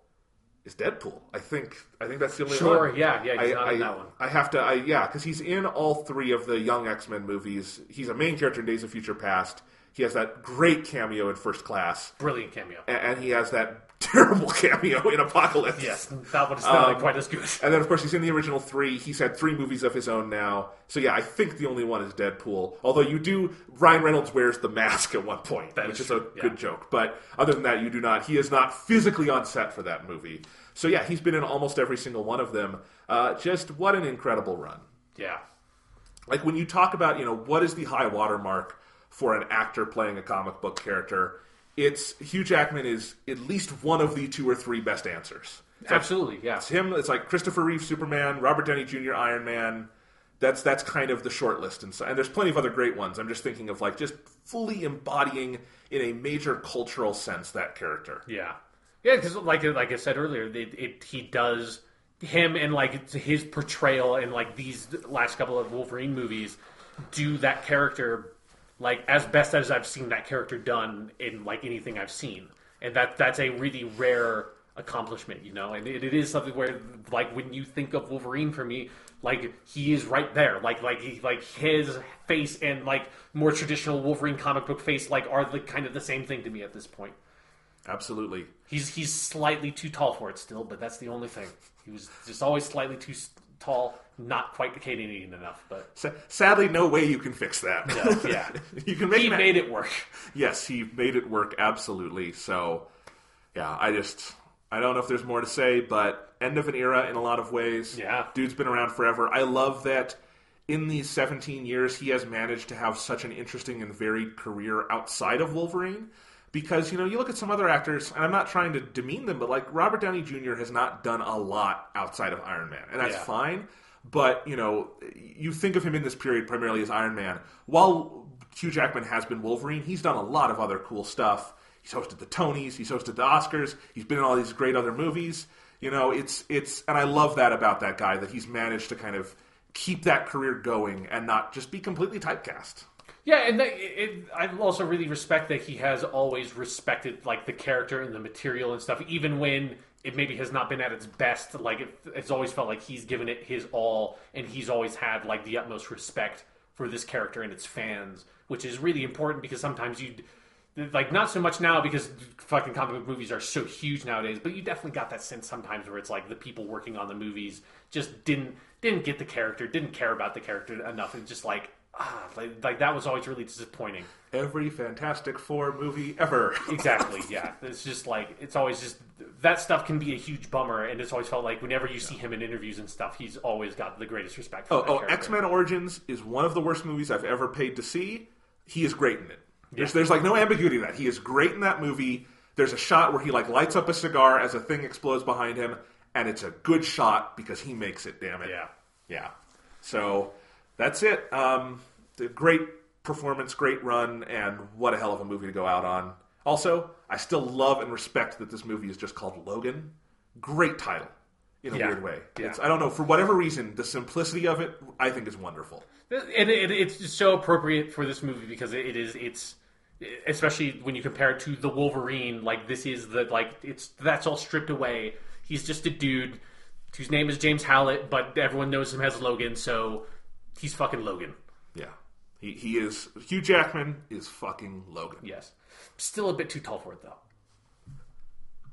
is Deadpool. I think I think that's the only Sure, one. yeah, yeah, he's I, not I, in that one. I have to, I, yeah, because he's in all three of the Young X Men movies. He's a main character in Days of Future Past. He has that great cameo in First Class, Brilliant cameo. and, and he has that terrible cameo in Apocalypse. Yes, that one's not Um, quite as good. And then, of course, he's in the original three. He's had three movies of his own now. So, yeah, I think the only one is Deadpool. Although you do, Ryan Reynolds wears the mask at one point, That which is is a yeah. good joke. But other than that, you do not. He is not physically on set for that movie. So, yeah, he's been in almost every single one of them. Uh, just what an incredible run. Yeah. Like when you talk about, you know, what is the high watermark for an actor playing a comic book character? It's Hugh Jackman is at least one of the two or three best answers. Absolutely, yeah. It's him. It's like Christopher Reeve Superman, Robert Downey Jr. Iron Man. That's that's kind of the short list, and, so, and there's plenty of other great ones. I'm just thinking of like just fully embodying in a major cultural sense that character. Yeah, yeah, because like like I said earlier, it, it he does him and like his portrayal in like these last couple of Wolverine movies do that character like as best as I've seen that character done in like anything I've seen, and that that's a really rare accomplishment, you know, and it, it is something where, like, when you think of Wolverine for me, like he is right there, like like he, like his face and like more traditional Wolverine comic book face, like are the kind of the same thing to me at this point. Absolutely. He's he's slightly too tall for it still, but that's the only thing. He was just always slightly too tall, not quite Canadian enough, but Sa- sadly, no way you can fix that. No, yeah. you can make he ma- made it work. Yes, he made it work absolutely. So, yeah, I just I don't know if there's more to say, but end of an era in a lot of ways. Yeah. dude's been around forever. I love that in these 17 years he has managed to have such an interesting and varied career outside of Wolverine. Because you know, you look at some other actors, and I'm not trying to demean them, but like Robert Downey Jr. has not done a lot outside of Iron Man, and that's Yeah. fine. But you know, you think of him in this period primarily as Iron Man. While Hugh Jackman has been Wolverine, he's done a lot of other cool stuff. He's hosted the Tonys, he's hosted the Oscars, he's been in all these great other movies. You know, it's it's, and I love that about that guy that he's managed to kind of keep that career going and not just be completely typecast. Yeah, and that, it, I also really respect that he has always respected like the character and the material and stuff, even when it maybe has not been at its best. Like it, it's always felt like he's given it his all, and he's always had like the utmost respect for this character and its fans, which is really important because sometimes you like not so much now because fucking comic book movies are so huge nowadays, but you definitely got that sense sometimes where it's like the people working on the movies just didn't didn't get the character, didn't care about the character enough, and just like ah, like, like that was always really disappointing. Every Fantastic Four movie ever. Exactly, yeah. It's just like it's always just that stuff can be a huge bummer, and it's always felt like whenever you see him in interviews and stuff, he's always got the greatest respect. For Oh, oh. X Men Origins is one of the worst movies I've ever paid to see. He is great in it. There's, there's like no ambiguity in that. He is great in that movie. There's a shot where he like lights up a cigar as a thing explodes behind him, and it's a good shot because he makes it. Damn it. Yeah. Yeah. So that's it. Um, the great performance, great run, and what a hell of a movie to go out on. Also, I still love and respect that this movie is just called Logan. Great title in a Yeah. weird way. Yeah. It's, I don't know for whatever reason, the simplicity of it I think is wonderful. and it, it's just so appropriate for this movie because it, it is it's especially when you compare it to the Wolverine. Like this is the like it's that's all stripped away. He's just a dude whose name is James Howlett, but everyone knows him as Logan, so he's fucking Logan. Yeah, he he is Hugh Jackman is fucking Logan. Yes, still a bit too tall for it though.